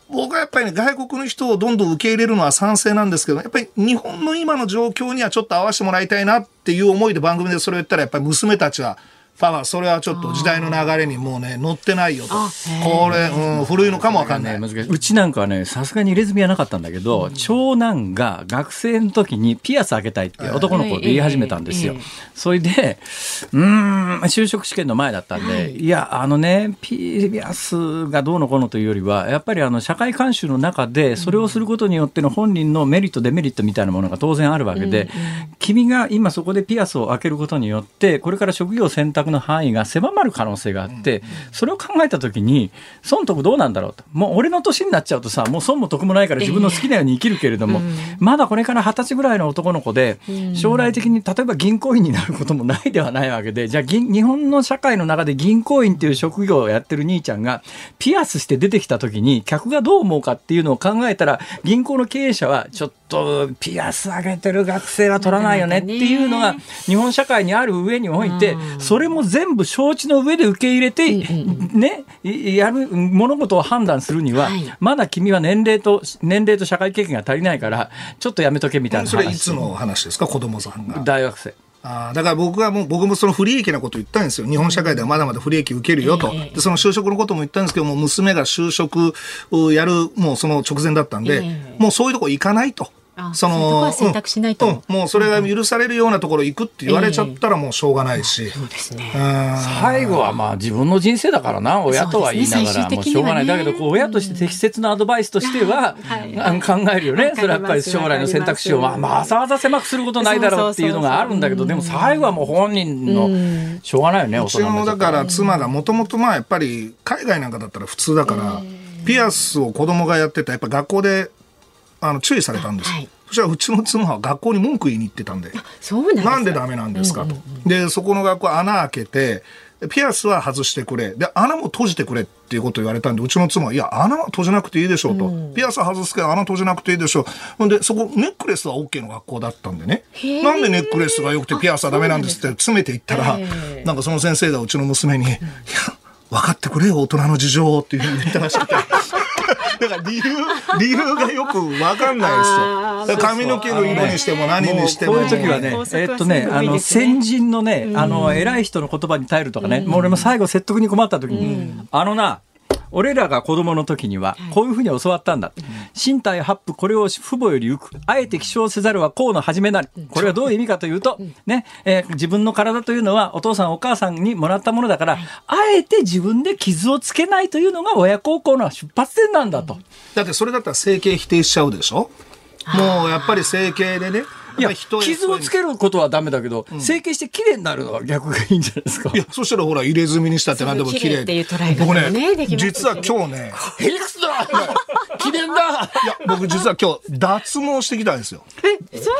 僕はやっぱりね、外国の人をどんどん受け入れるのは賛成なんですけど、やっぱり日本の今の状況にはちょっと合わせてもらいたいなっていう思いで番組でそれを言ったら、やっぱり娘たちは、パパ、それはちょっと時代の流れにもうね、乗ってないよと。これ、うん、古いのかもわかんない。ねうちなんかはね、さすがに入れ墨はなかったんだけど、長男が学生の時にピアス開けたいって男の子で言い始めたんですよ。それで、うーん、就職試験の前だったんで、い。や、あのね、ピアスがどうのこうのというよりは、やっぱりあの、社会慣習の中で、それをすることによっての本人のメリット、デメリットみたいなものが当然あるわけで、君が今そこでピアスを開けることによって、これから職業選択の範囲が狭まる可能性があって、それを考えたときに、損得どうなんだろうと。もう俺の年になっちゃうとさ、もう損も得もないから自分の好きなように生きるけれども、まだこれから二十歳ぐらいの男の子で、将来的に例えば銀行員になることもないではないわけで、じゃあ銀日本の社会の中で銀行員っていう職業をやってる兄ちゃんが、ピアスして出てきたときに、客がどう思うかっていうのを考えたら、銀行の経営者は、ちょっとピアス上げてる学生は取らないよねっていうのが、日本社会にある上において、それも全部承知の上で受け入れて、ね、いやる物事を判断するには、まだ君は年齢と、年齢と社会経験が足りないから、ちょっとやめとけみたいなそれい話。つの話ですか、子供さんが。大学生。あーだから僕はもう、僕もその不利益なこと言ったんですよ。日本社会ではまだまだ不利益受けるよと。で、その就職のことも言ったんですけども、娘が就職をやる、もうその直前だったんで、もうそういうとこ行かないと。あそういうとこは選択しないと。うんうんもうそれが許されるようなところ行くって言われちゃったらもうしょうがないし。そうですね。うん。最後はまあ自分の人生だからな、親とは言いながら、もうしょうがない。ねだけど、こう親として適切なアドバイスとしては、考えるよね。それはやっぱり将来の選択肢を、まあ、わざわざ狭くすることないだろうっていうのがあるんだけど、でも最後はもう本人の、しょうがないよね、大うち人になっちのだから妻がもともとまあやっぱり海外なんかだったら普通だから、ピアスを子供がやってたやっぱ学校であの注意されたんですよ、はいそしたらうちの妻は学校に文句言いに行ってたんでそうなんなんでダメなんですかと。で、そこの学校穴開けて、ピアスは外してくれ。で、穴も閉じてくれっていうことを言われたんで、うちの妻は、いや、穴は閉じなくていいでしょうと。ピアス外すけど穴閉じなくていいでしょう。ほんで、そこ、ネックレスは OK の学校だったんでね。ーなんでネックレスが良くてピアスはダメなんですって詰めていったら、ええなんかその先生がうちの娘に、いや、分かってくれよ、大人の事情っていうふうに言ったらしくて。だから理由、理由がよく分かんないですよ。髪の毛の色にしても何にしても。こういう時はねえっとね、あの、先人のね、あの、偉い人の言葉に耐えるとかね、もう俺も最後説得に困った時に、あのな、俺らが子供の時には、こういうふうに教わったんだ。身体八夫、これを父母より浮く。あえて起床せざるはこうの始めなり。これはどういう意味かというと、ね、えー自分の体というのはお父さんお母さんにもらったものだから、あえて自分で傷をつけないというのが親孝行の出発点なんだと。だってそれだったら整形否定しちゃうでしょ？もうやっぱり整形でね。いや、傷をつけることはダメだけど、整形して綺麗になるのは逆がいいんじゃないですか？いや、そしたらほら、入れ墨にしたって何でも綺麗。っていう捉え方ね。ねできますよね。実は今日ね、ヘリクスだ記念だ。いや、僕実は今日、脱毛してきたんですよ。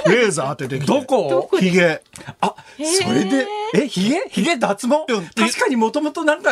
レーザー当ててきて。どこ？ヒゲ。あ、それで、え、ヒゲ？ヒゲ脱毛？うん確かにもともとなんか、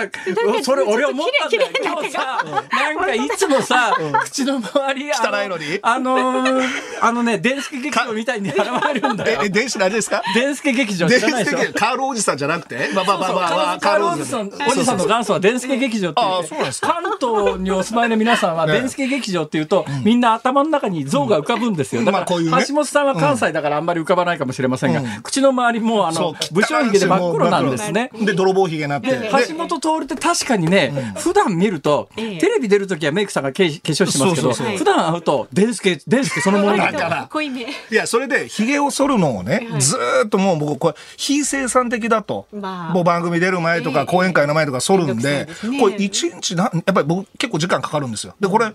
それ俺思ったんだよ。今日さ、なんかいつもさ、口の周り、汚いのに？あのー、あのね、電助劇場みたいに現れるんだえ、よえ、。電子何ですか？電助劇場電子知らないでしょ？的カールおじさんじゃなくて？まあまあまあまあまあ、カールおじさん、おじさんの元祖は電助劇場ってあそうなんです関東にお住まいの皆さんはね。電助劇場っていうと、みんな頭の中に像が浮かぶんですよ。だから、まあこういうね。橋本さんは関西だからあんまり浮かばないかもしれませんが、口の周りもあの武将髭で真っ黒なんですね。で、泥棒ひげになって。で橋本徹って確かにね、普段見ると、ええ。テレビ出るときはメイクさんが化粧化粧してますけど、そうそうそう。普段会うと、デンスケ、デンスケそのものなんだだから濃いや、それで、髭を剃るのをね、ずーっともう僕、これ、非生産的だと。まあ。もう番組出る前とか、ええ。講演会の前とか剃るんでこれ一日な、やっぱり僕結構時間かかるんですよ。で、これ、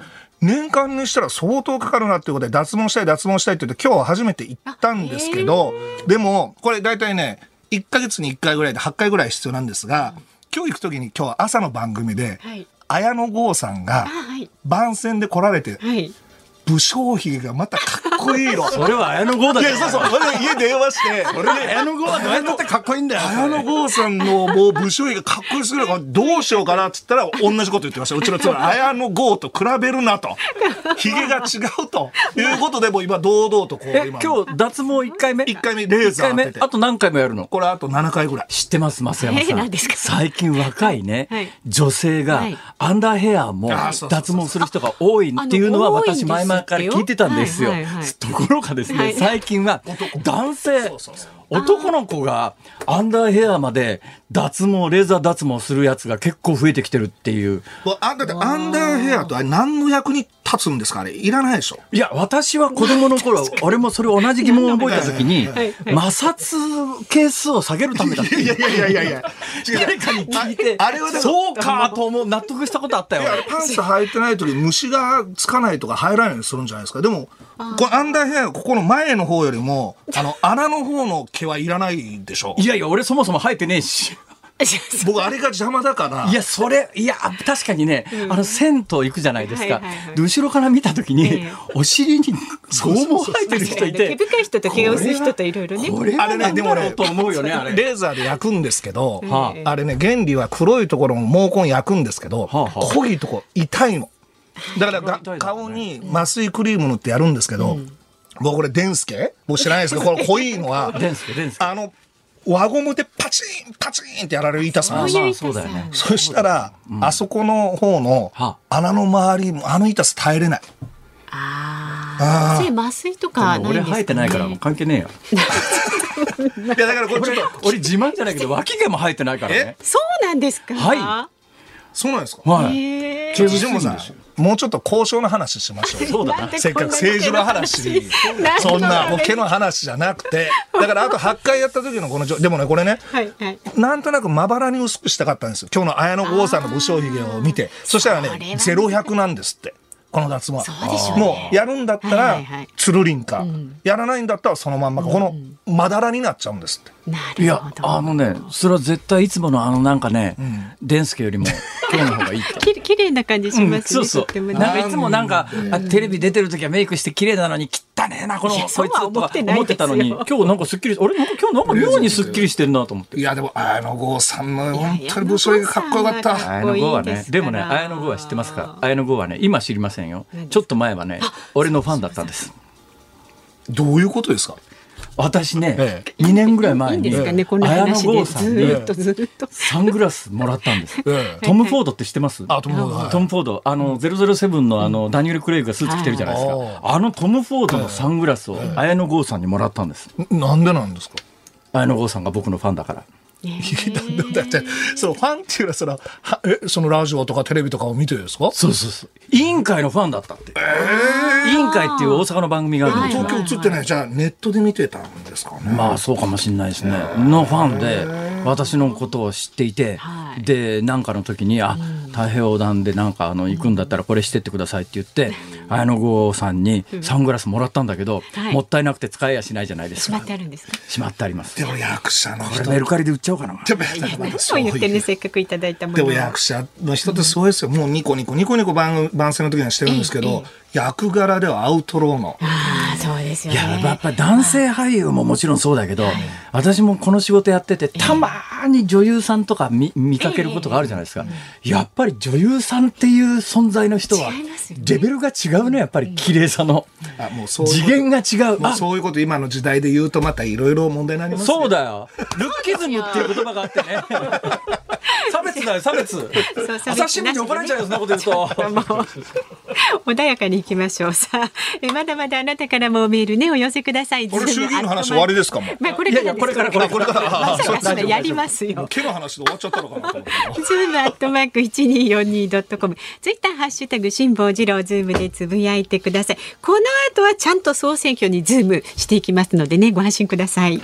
年間にしたら相当かかるなっていうことで、脱毛したい、脱毛したいって言って、今日は初めて行ったんですけど、でも、これ大体ね、1ヶ月に1回ぐらいで8回ぐらい必要なんですが、今日行く時に今日は朝の番組で、はい。綾野剛さんが番宣で来られて、はい武将髭がまたかっこいいの。それは綾野剛だいや、そうそう。俺家電話して、それで綾野剛はどうやってかっこいいんだよ。綾野剛さんのもう武将髭がかっこよすぎるからどうしようかなっつったら同じこと言ってました。うちの妻、綾野剛と比べるなと。髭が違うと。いうことでもう今堂々とこうえ、今。今日脱毛1回目？1回目レーザー当ててあと何回もやるの？これあと7回ぐらい。知ってます、増山さん。え何ですか？最近若いね、はい女性がはいアンダーヘアも脱毛する人が多いっていうのは私前々から聞いてたんですよ。ところがですね、はい。最近は男性。そうそうそう、男の子がアンダーヘアまで脱毛、レーザー脱毛するやつが結構増えてきてるっていう。だってアンダーヘアとあれ何の役に立つんですかあれいらないでしょ。いや、私は子供の頃、俺もそれ同じ疑問を覚えた時にはい、摩擦係数を下げるためだっていやいやいやいやいや。誰かに聞いて、ああれはそうかと思う、納得したことあったよ。パンツ履いてない時虫がつかないとか入らないようにするんじゃないですか。でもこれアンダーヘアここの前の方よりも あの穴の方の毛はいらないでしょいやいや、俺そもそも生えてねえし。僕あれが邪魔だから。いや、それ、いや、確かにね、あの、銭湯行くじゃないですか。はいはいはい。で後ろから見たときにええ、お尻に剛毛生えてる人いて。毛深い人と毛が薄い人といろいろね。これはあれねでもねと思うよね、あれ。レーザーで焼くんですけど、はあれね原理は黒いところも毛根焼くんですけど、はあはあ。濃いとこ痛いのだから顔に麻酔クリーム塗ってやるんですけど、僕これデンスケ？僕知らないですけど これ濃いのはデンスケ、デンスケ。あの輪ゴムでパチンパチンってやられる痛さなんですよまあそうだよね。そしたら、あそこの方のは穴の周りあの痛さ耐えれない。ああ麻酔とかないんですか、ね、俺生えてないから関係ねえよ。いやだからこれちょっと俺自慢じゃないけど脇毛も生えてないからね。そうなんですか？はそうなんですか？はい。へえ毛藤本さんもうちょっと交渉の話しましょう。よ そうだな。せっかく政治の話。そんなもう毛の話じゃなくて。だからあと8回やった時のこのじょでもねこれねはいはい。なんとなくまばらに薄くしたかったんですよ。今日の綾野剛さんの武将髭を見て。そしたらね。ゼロ百なんですってこの脱毛うね。もうやるんだったはいらつるりんか、やらないんだったらそのまんまか、このまだらになっちゃうんですって。なるほど。いや、あのね、それは絶対いつものあのなんかね、デンスケよりも今日の方がいい。ききれいな感じしうんますね、そうそう。とってもね。なんかいつもなんか、あテレビ出てる時はメイクして綺麗なのに汚ねえなこのこいつそうは思とか思ってたのに今日なんかすっきり俺なんか今日なんか妙にすっきりしてるなと思って。いやでも綾野剛さんの本当に武将髭かっこよかった。綾綾野剛はねでもね綾野剛は知ってますか綾野剛はね今知りませんよ。ちょっと前はね俺のファンだったんです。どういうことですか？私ねえ2年ぐらい前に綾野剛さんにずーっとずーっと。サングラスもらったんです。ええ。トム・フォードって知ってます？あともうはい。トム・フォード、あの、007のあの、ダニエル・クレイグがスーツ着てるじゃないですか。はい。あのトム・フォードのサングラスを綾野剛さんにもらったんです。なんでなんですか？綾野剛さんが僕のファンだから。だってそのファンっていうのはそのはえそのラジオとかテレビとかを見てですか？そうそうそう。委員会のファンだったって。委員会っていう大阪の番組があるんですよ。東京映ってないじゃあネットで見てたんですかね？まあそうかもしれないですね。のファンで私のことを知っていて、はい。でなんかの時にあ太平洋横断でなんかあの行くんだったらこれしてってくださいって言って、綾野剛さんにサングラスもらったんだけど、はい。もったいなくて使えやしないじゃないですしまか。ってあるんですか？しまってあります。でも役者の人。これメルカリで売っちゃおうかな。でも何をそう言ってねせっかくいただいたものでをも役者の人ってそうですよ。もうニコニコニコニコ番番宣の時にはしてるんですけど、役柄ではアウトローの。ああそうですよいやねやっぱり男性俳優ももちろんそうだけど、私もこの仕事やっててたまに女優さんとか見見かけることがあるじゃないですか、やっぱり女優さんっていう存在の人はレベルが違うねやっぱり綺麗さの。あもうそういう次こと。元が違う。もうあそういうこと今の時代で言うとまたいろいろ問題になりますよ。そうだよ。ルッキズムっていう言葉があってね。差別だよ差別。朝日新聞に怒られちゃうよそんなこと言うと。穏やかにいきましょう。さあえまだまだあなたからもメールねお寄せください。これ衆議院の話終わりですかもう。まあこれからこれからこれからこれから。まさかやりますよ毛の話で終わっちゃったのかなズームアットマーク一二四二ドットコム。ツイッターハッシュタグ辛坊治郎ズームでつぶやいてください。この後はちゃんと総選挙にズームしていきますのでね、ご安心ください。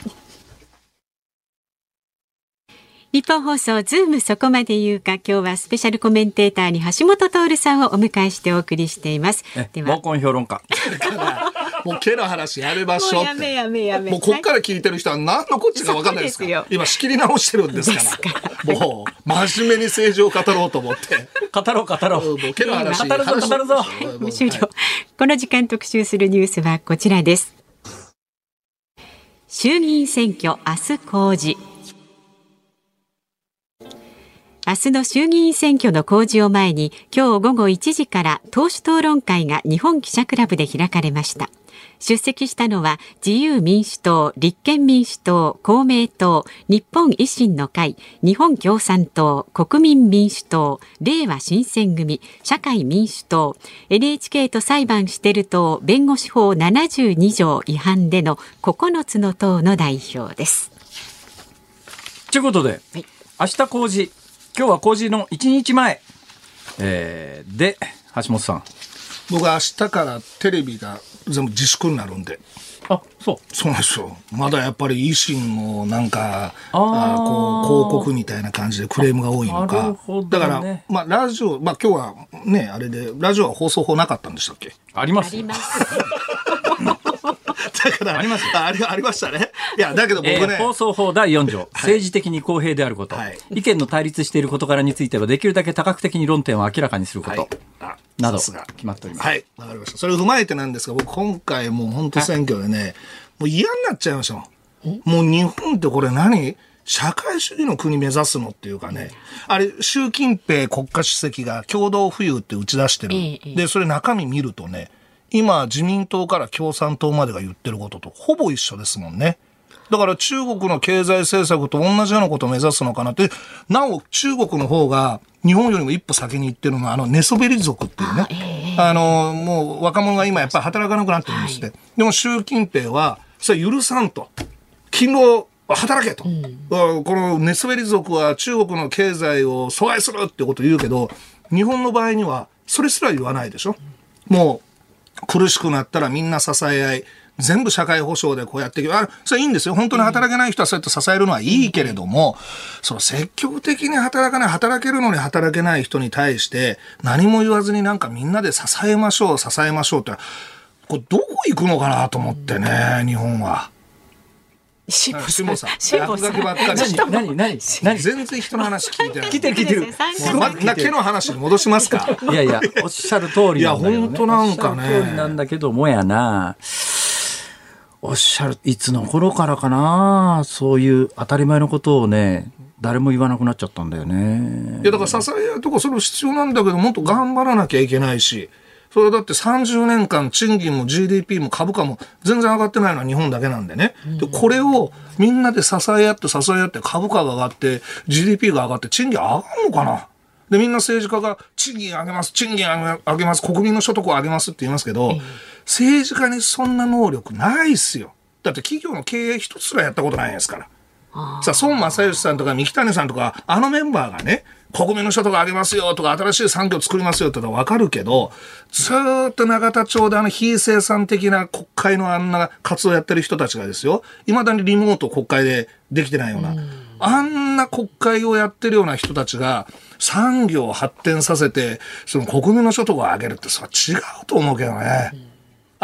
日本放送ズームそこまで言うか今日はスペシャルコメンテーターに橋本徹さんをお迎えしてお送りしています。えでは毛根評論家もう毛の話やめましょうって。もうやめやめやめもうこっから聞いてる人は何のこっちか分かんないですか今仕切り直してるんですから。もう真面目に政治を語ろうと思って。語ろう語ろう。もう毛の話。語るぞ話語るぞ終了。この時間特集するニュースはこちらです。衆議院選挙明日公示。明日の衆議院選挙の公示を前に今日午後1時から党首討論会が日本記者クラブで開かれました出席したのは自由民主党、立憲民主党、公明党、日本維新の会、日本共産党、国民民主党、れいわ新選組、社会民主党、NHK と裁判してる党弁護士法72条違反での9つの党の代表です。ということで、はい明日公示、今日は公示の1日前、えーで、橋本さん。僕は明日からテレビが全部自粛になるんで。あ、そう。そうなんですよ。まだやっぱり維新もなんか、あこう、広告みたいな感じでクレームが多いのなるか。ほどねだから、まあ、ラジオ、まあ今日はね、あれで、ラジオは放送法なかったんでしたっけ？あります。ます。だから、ありますよ。あありありましたね。いや、だけど僕ね、えー放送法第4条、政治的に公平であること、はい。意見の対立している事柄についてはできるだけ多角的に論点を明らかにすること、はい。あなどさすが。決まっております。はい、わかりました。それを踏まえてなんですが、僕今回もう本当選挙でね、もう嫌になっちゃいましたもん。もう日本ってこれ何？社会主義の国目指すのっていうかね、あれ、習近平国家主席が共同富裕って打ち出してる。ええ。で、それ中身見るとね、今自民党から共産党までが言ってることとほぼ一緒ですもんね。だから中国の経済政策と同じようなことを目指すのかなって、なお中国の方が日本よりも一歩先に行ってるのはあの寝そべり族っていうね。あの、もう若者が今やっぱり働かなくなってるんですって。でも習近平は、それ許さんと。勤労、働けと、うんこの寝そべり族は中国の経済を阻害するってことを言うけど、日本の場合にはそれすら言わないでしょ。もう苦しくなったらみんな支え合い、全部社会保障でこうやっていけば、あそれいいんですよ。本当に働けない人はそうやって支えるのはいいけれども、その積極的に働かない、働けるのに働けない人に対して、何も言わずになんかみんなで支えましょう、支えましょうって、これどこ行くのかなと思ってね、日本は。辛坊辛坊さん辛坊さん落書きばっか何何何何？全然人の話聞いてない。来てる来てる。まな毛の話に戻しますか？いやいや、おっしゃる通りなんだけど、ね。いや本当なんかねおっしゃる通りなんだけどもやな。おっしゃる、いつの頃からかな？そういう当たり前のことをね、誰も言わなくなっちゃったんだよね。いやだから支え合いとかそれ必要なんだけどもっと頑張らなきゃいけないしそれだって30年間賃金も GDP も株価も全然上がってないのは日本だけなんでね、でこれをみんなで支え合って支え合って株価が上がって GDP が上がって賃金上がるのかな。でみんな政治家が賃金上げます賃金上げます国民の所得を上げますって言いますけど、政治家にそんな能力ないっすよ。だって企業の経営一つすらやったことないんですからさあ、孫正義さんとか三木谷さんとか、あのメンバーがね、国民の所得上げますよとか、新しい産業作りますよってのはわかるけど、ずーっと永田町であの非生産的な国会のあんな活動やってる人たちがですよ、未だにリモート国会でできてないような、あんな国会をやってるような人たちが、産業を発展させて、その国民の所得を上げるって、それは違うと思うけどね。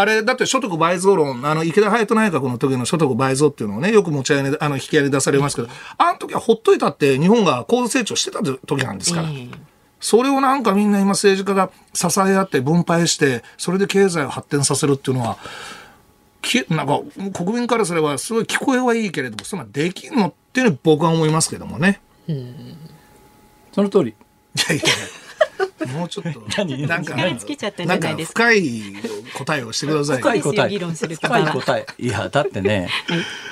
あれ、だって所得倍増論、あの、池田隼人内閣の時の所得倍増っていうのをね、よく持ち上げ、あの、引き合いに出されますけど、あの時はほっといたって日本が高度成長してた時なんですから。それをなんかみんな今政治家が支え合って分配して、それで経済を発展させるっていうのは、きなんか国民からすればすごい聞こえはいいけれども、そんなできんのっていうのは僕は思いますけどもね。その通り。いやいやもうちょっと、何なんか、力つけちゃったんじゃないですか深い答えをしてくださいよ。深い答え。議論する深い答え。いや、だってね、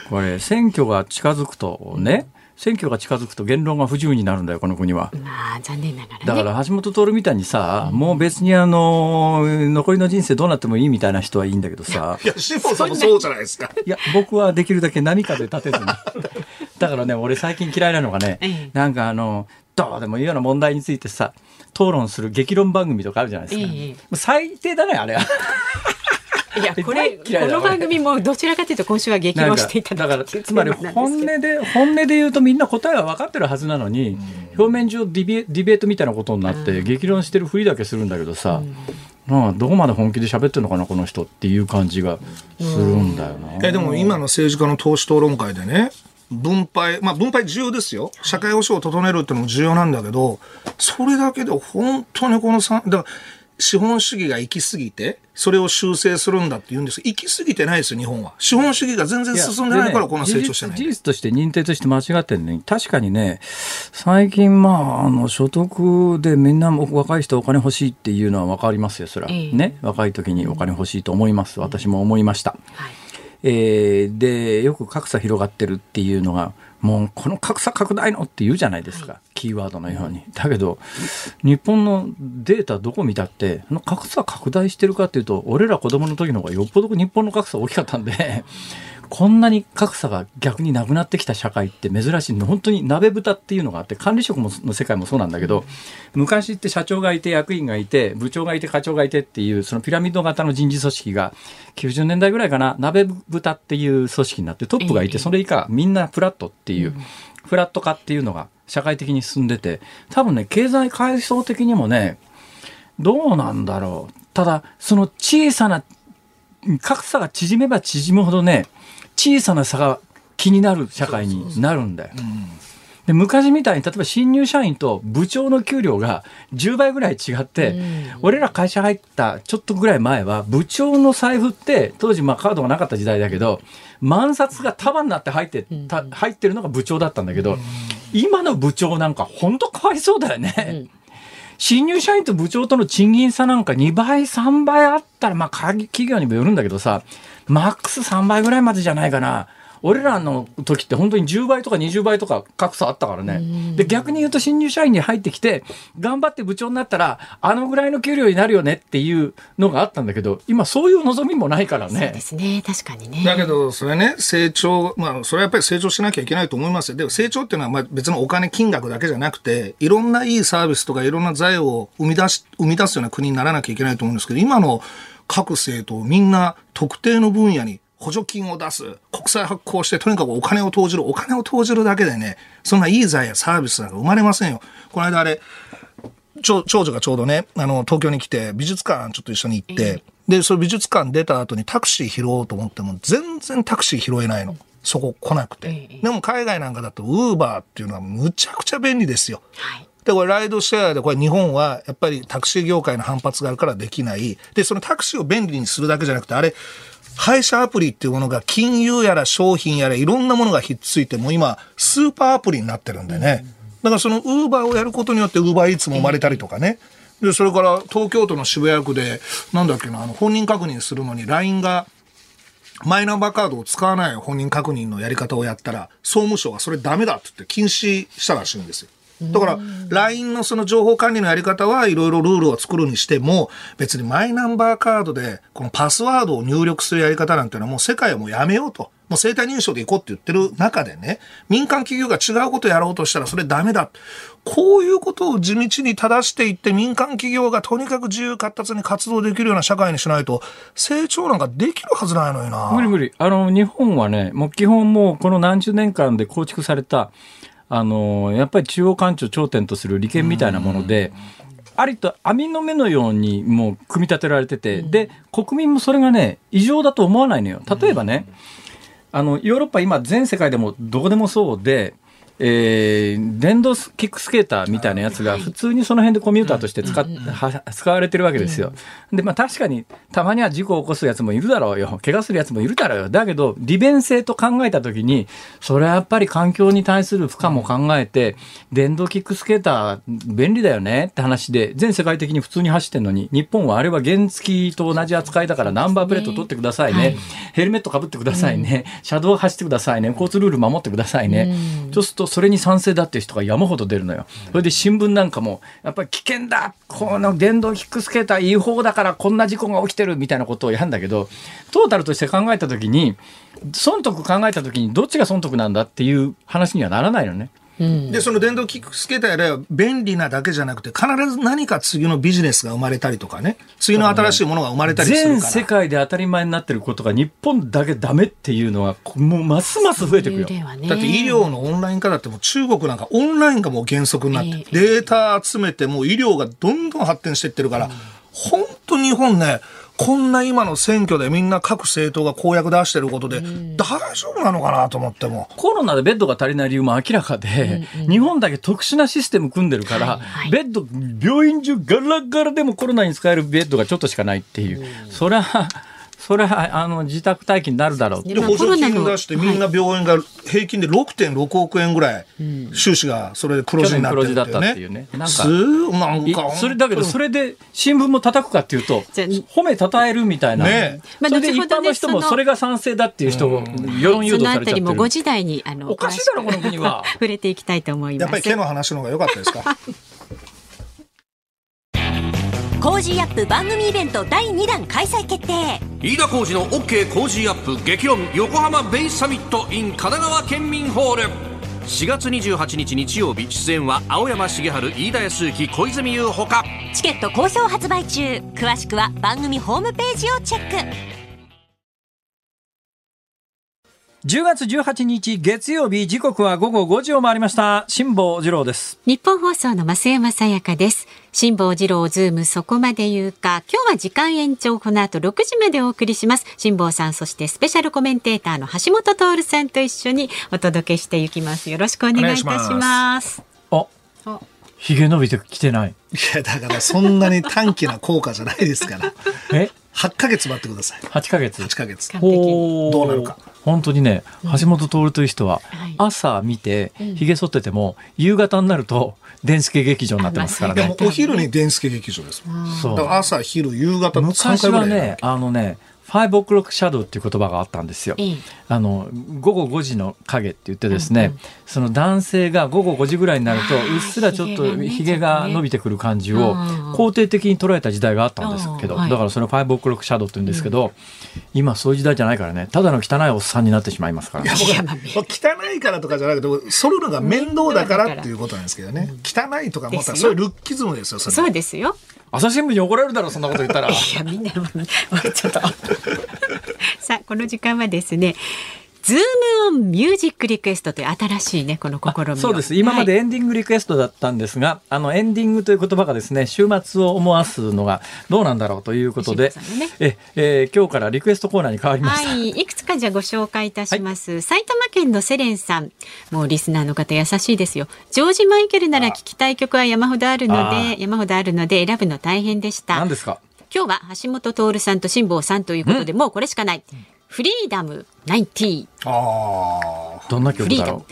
これ、選挙が近づくとね、選挙が近づくと言論が不自由になるんだよ、この国は。まあ残念ながらねだから橋本徹みたいにさ、もう別にあの、残りの人生どうなってもいいみたいな人はいいんだけどさ、いや、志保さんもそうじゃないですか。いや、僕はできるだけ何かで立てずに。だからね、俺最近嫌いなのがね、ええなんかあの、どうでもいいような問題についてさ、討論する激論番組とかあるじゃないですか。ええもう最低だね、あれは。いや これこの番組もどちらかというと今週は激論していただだからきつまり本音で本音で言うとみんな答えは分かってるはずなのに、表面上ディベディベートみたいなことになって激論してるふりだけするんだけどさ、なん。かどこまで本気で喋ってるのかなこの人っていう感じがするんだよな。えでも今の政治家の党首討論会でね分配まあ分配重要ですよ社会保障を整えるっていうのも重要なんだけどそれだけで本当にこのさだから資本主義が行き過ぎてそれを修正するんだって言うんです行き過ぎてないですよ日本は資本主義が全然進んでないからこの成長してない、事実として認定として間違ってるね。確かにね、最近まあ、あの、所得でみんなも若い人お金欲しいっていうのは分かりますよ、それは。ええね。若い時にお金欲しいと思います。私も思いました。はいえーで、よく格差広がってるっていうのが、もうこの格差拡大のって言うじゃないですか、キーワードのように。だけど、日本のデータどこ見たって、格差拡大してるかっていうと、俺ら子供の時の方がよっぽど日本の格差大きかったんで、こんなに格差が逆になくなってきた社会って珍しいの。本当に鍋豚っていうのがあって、管理職もの世界もそうなんだけど、昔って社長がいて、役員がいて、部長がいて、課長がいてっていう、そのピラミッド型の人事組織が、90年代ぐらいかな、鍋豚っていう組織になって、トップがいて、それ以下、みんなフラットっていう、フラット化っていうのが社会的に進んでて、多分ね、経済階層的にもね、どうなんだろう。ただ、その小さな、格差が縮めば縮むほどね、小さな差が気になる社会になるんだよ。で昔みたいに例えば新入社員と部長の給料が10倍ぐらい違って、俺ら会社入ったちょっとぐらい前は部長の財布って当時まあカードがなかった時代だけど万札が束になって入ってた入ってるのが部長だったんだけど、今の部長なんか本当かわいそうだよね。新入社員と部長との賃金差なんか2倍、3倍あったら、まあ、企業にもよるんだけどさ、マックス3倍ぐらいまでじゃないかな。俺らの時って本当に10倍とか20倍とか格差あったからね。で、逆に言うと新入社員に入ってきて、頑張って部長になったら、あのぐらいの給料になるよねっていうのがあったんだけど、今そういう望みもないからねで。すね確かにねだけど、それね、成長、まあ、それはやっぱり成長しなきゃいけないと思いますよ。でも成長っていうのは、まあ、別のお金、金額だけじゃなくて、いろんないいサービスとかいろんな財を生み出し、生み出すような国にならなきゃいけないと思うんですけど、今の各政党、みんな特定の分野に補助金を出す、国債発行して、とにかくお金を投じる、お金を投じるだけでね、そんないい財やサービスなんか生まれませんよ。この間あれ、長長女がちょうどね、あの、東京に来て、美術館ちょっと一緒に行って、で、その美術館出た後にタクシー拾おうと思っても、全然タクシー拾えないの。そこ来なくて。でも海外なんかだと、ウーバーっていうのはむちゃくちゃ便利ですよ。はいで、これライドシェアで、これ日本はやっぱりタクシー業界の反発があるからできない。で、そのタクシーを便利にするだけじゃなくて、あれ、配車アプリっていうものが金融やら商品やらいろんなものがひっついて、もう今、スーパーアプリになってるんでね。だからそのウーバーをやることによってウーバーイーツも生まれたりとかね。で、それから東京都の渋谷区で、なんだっけな、あの、本人確認するのに LINE が、マイナンバーカードを使わない本人確認のやり方をやったら、総務省がそれダメだって言って禁止したらしいんですよ。だから、LINE のその情報管理のやり方はいろいろルールを作るにしても、別にマイナンバーカードで、このパスワードを入力するやり方なんていうのはもう世界はもうやめようと。もう生体認証でいこうって言ってる中でね、民間企業が違うことやろうとしたらそれダメだ。こういうことを地道に正していって民間企業がとにかく自由活発に活動できるような社会にしないと、成長なんかできるはずないのよな。無理無理。あの、日本はね、もう基本もうこの何十年間で構築された、あの、やっぱり中央官庁頂点とする利権みたいなもので、ありと網の目のようにもう組み立てられてて、で、国民もそれがね、異常だと思わないのよ。例えばね、あの、ヨーロッパ今全世界でもどこでもそうで、えー電動キックスケーターみたいなやつが普通にその辺でコミューターとして使使われてるわけですよ。で、まあ確かにたまには事故を起こすやつもいるだろうよ。怪我するやつもいるだろうよ。だけど、利便性と考えたときに、それはやっぱり環境に対する負荷も考えて、電動キックスケーター便利だよねって話で、全世界的に普通に走ってるのに、日本はあれは原付と同じ扱いだからナンバープレート取ってくださいね。ヘルメットかぶってくださいね。車道走ってくださいね。交通ルール守ってくださいね。そうすると、それに賛成だっていう人が山ほど出るのよ。それで新聞なんかも、やっぱり危険だこの電動キックスケーター違法だからこんな事故が起きてるみたいなことをやるんだけど、トータルとして考えたときに、損得考えたときにどっちが損得なんだっていう話にはならないのね。で、その電動キックスケーターやれば便利なだけじゃなくて、必ず何か次のビジネスが生まれたりとかね、次の新しいものが生まれたりする全から。世界で当たり前になってることが日本だけダメっていうのは、もうますます増えてくよ。ね。だって医療のオンライン化だってもう中国なんかオンラインがもう原則になって、えデータ集めてもう医療がどんどん発展していってるから、本当日本ね、こんな今の選挙でみんな各政党が公約出してることで、大丈夫なのかなと思っても。コロナでベッドが足りない理由も明らかで、日本だけ特殊なシステム組んでるから、ベッド、病院中ガラガラでもコロナに使えるベッドがちょっとしかないっていう。それは、それは、あの、自宅待機になるだろうって。で、補助金出してみんな病院が平均で6.6億円ぐらい、収支がそれで黒字になってるっていう去年黒字だったっていねうね。なんかすなんいか、それだけど、それで新聞も叩くかっていうと、褒め称えるみたいな。ねまあそれで一般の人もそれが賛成だっていう人を世論誘導されちゃってるあたりも。5時台にあのおかしいだろこの国は触れていきたいと思います。やっぱり毛の話の方が良かったですか？コージーアップ番組イベント第2弾開催決定。飯田浩司の OK コージーアップ激論横浜ベイサミット in 神奈川県民ホール。4月28日日曜日出演は青山繁晴飯田康之小泉悠ほか。チケット好評発売中。詳しくは番組ホームページをチェック10月18日月曜日時刻は午後5時を回りました辛坊治郎ですニッポン放送の増山さやかです。辛坊治郎ズームそこまで言うか。今日は時間延長この後6時までお送りします。辛坊さんそしてスペシャルコメンテーターの橋本徹さんと一緒にお届けしていきます。よろしくお願いいたしお願いします。ああひげ伸びてきてないいや、だからそんなに短期な効果じゃないですから。え？8ヶ月待ってください。8ヶ月。8ヶ月。どうなるか。本当にね橋本徹という人ははい。朝見てひげ剃ってても夕方になると電助劇場になってますからでねもお昼に電助劇場ですもん。そうだから朝、昼、夕方の3昔は回ぐらいやるねあのね5オクロックシャドウっていう言葉があったんですよ。ええあの午後5時の影って言ってですね、その男性が午後5時ぐらいになるとうっすらちょっとひげが伸びてくる感じをうん肯定的に捉えた時代があったんですけど、だからそれを5オクロックシャドウって言うんですけど、今そういう時代じゃないからねただの汚いおっさんになってしまいますからね。いやまあ汚いからとかじゃなくて、剃るのが面倒だからっていうことなんですけどね。汚いとか思ったら、それルッキズムですよ、それ。そうですよ。朝日新聞に怒られるだろそんなこと言ったら。いやみんなもうちょっと さあこの時間はですねズームオンミュージックリクエストという新しいねこの試みを。そうです。今まではい。エンディングリクエストだったんですが、あのエンディングという言葉がですね週末を思わすのがどうなんだろうということで、ね。ええー今日からリクエストコーナーに変わりました。はい、いくつかじゃあご紹介いたします、埼玉県のセレンさん。もうリスナーの方優しいですよ。ジョージ・マイケルなら聞きたい曲は山ほどあるのあで山ほどあるので選ぶの大変でした。何ですか？今日は橋本徹さんと辛坊さんということで、もうこれしかないフリーダム90ああ。どんな曲フリーダム。だろ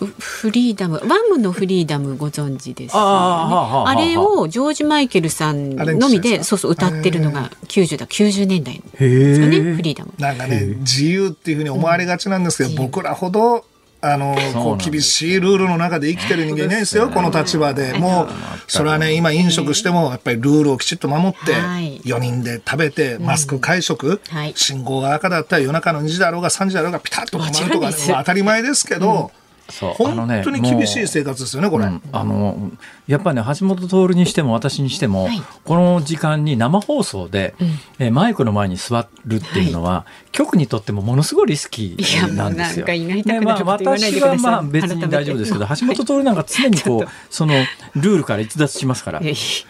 ううフリーダム。ワムのフリーダムご存知ですよね。ああはあはああ。れをジョージ・マイケルさんのみでそうそう歌ってるのが90だ90年代へですかねえフリーダム。なんかね、自由っていうふうに思われがちなんですけど、僕らほど、あの、こう、厳しいルールの中で生きてる人間いないですよ、この立場で。もう、それはね、今飲食しても、やっぱりルールをきちっと守ってはい、4人で食べて、マスク会食はい、信号が赤だったら夜中の2時だろうが3時だろうがピタッと止まるとか当たり前ですけど、本当に厳しい生活ですよね、これ。うん。あのやっぱりね橋本徹にしても私にしても、はい。この時間に生放送で、えーマイクの前に座るっていうのは、局にとってもものすごいリスキーなんですよ。いやまあ私はまあ別に大丈夫ですけど橋本徹なんか常にこうそのルールから逸脱しますから。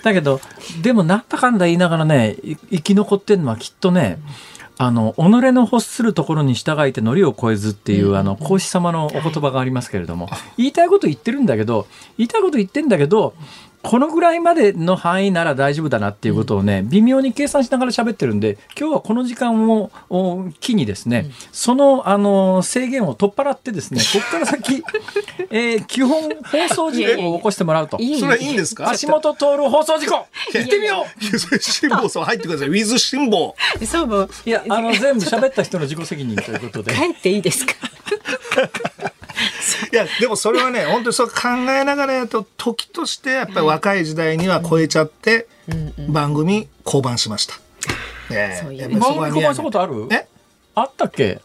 だけどでもなんだかんだ言いながらねい生き残ってるのはきっとね、あの己の欲するところに従いて糊を越えずっていう、あの孔子様のお言葉がありますけれども、言いたいこと言ってるんだけど言いたいこと言ってんだけどこのぐらいまでの範囲なら大丈夫だなっていうことをね、微妙に計算しながら喋ってるんで今日はこの時間をお機にですね、そのあの制限を取っ払ってですね ここから先、えー基本放送事故を起こしてもらうと。それはいいんですか？橋本徹放送事故行ってみよういやそれ辛抱さん入ってください。ウィズ辛抱。そうもういや、あの、全部喋った人の自己責任ということで。帰っていいですか？いや、でもそれはね、本当にそう考えながらやると、時としてやっぱり若い時代には超えちゃって、番組降板しました。ええ。そういう番組交換したことある？え？あったっけ？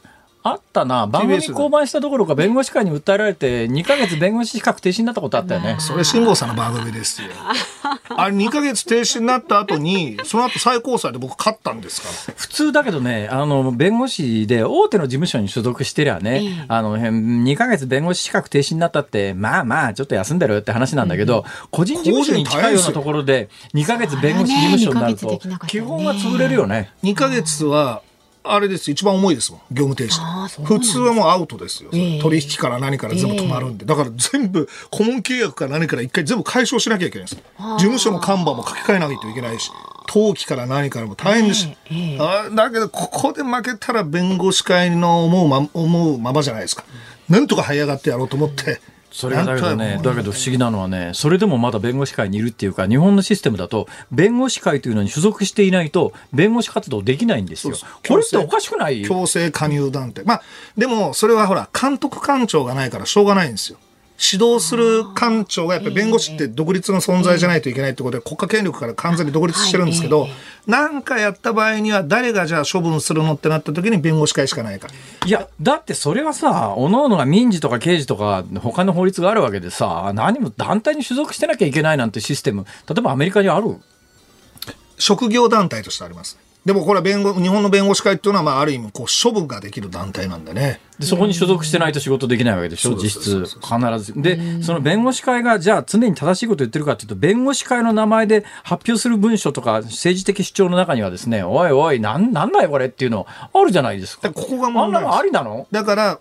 あったな。番組降板したどころか弁護士会に訴えられて、2ヶ月弁護士資格停止になったことあったよね。それ辛坊さんの番組ですよ。あれ2ヶ月停止になった後に、その後最高裁で僕勝ったんですから。普通だけどね、あの、弁護士で大手の事務所に所属してりゃね、あの、2ヶ月弁護士資格停止になったって、まあまあ、ちょっと休んでるって話なんだけど、個人事務所に近いようなところで、2ヶ月弁護士事務所になると基ね本は潰れるよね。2ヶ月は、あれです。一番重いですもん。業務停止普通はもうアウトですよ。ええ取引から何から全部止まるんで。だから全部、顧問契約から何から一回全部解消しなきゃいけないんです。事務所の看板も書き換えなきゃいけないし、登記から何からも大変ですし。あだけど、ここで負けたら弁護士会の思うま思うままじゃないですか。なんとか這い上がってやろうと思って。それがだけどね、とだけど不思議なのはね、それでもまだ弁護士会にいるっていうか、日本のシステムだと、弁護士会というのに所属していないと、弁護士活動できないんですよす。これっておかしくない？強制加入団体。まあ、でも、それはほら、監督官庁がないからしょうがないんですよ。指導する官庁がやっぱり弁護士って独立の存在じゃないといけないってことで国家権力から完全に独立してるんですけど、なんかやった場合には誰がじゃあ処分するのってなった時に弁護士会しかないから。いや、だってそれはさ、おののが民事とか刑事とか、他の法律があるわけでさ、何も団体に所属してなきゃいけないなんてシステム、例えばアメリカにある職業団体としてあります。でもこれは弁護、日本の弁護士会っていうのは、まあ、ある意味、こう、処分ができる団体なんでね。でそこに所属してないと仕事できないわけでしょ、実質、必ず。で、その弁護士会が、じゃあ常に正しいこと言ってるかっていうと、弁護士会の名前で発表する文書とか、政治的主張の中にはですね、おいおい、なんなんだよこれっていうのあるじゃないですか。ここがあんなのありなの？だから、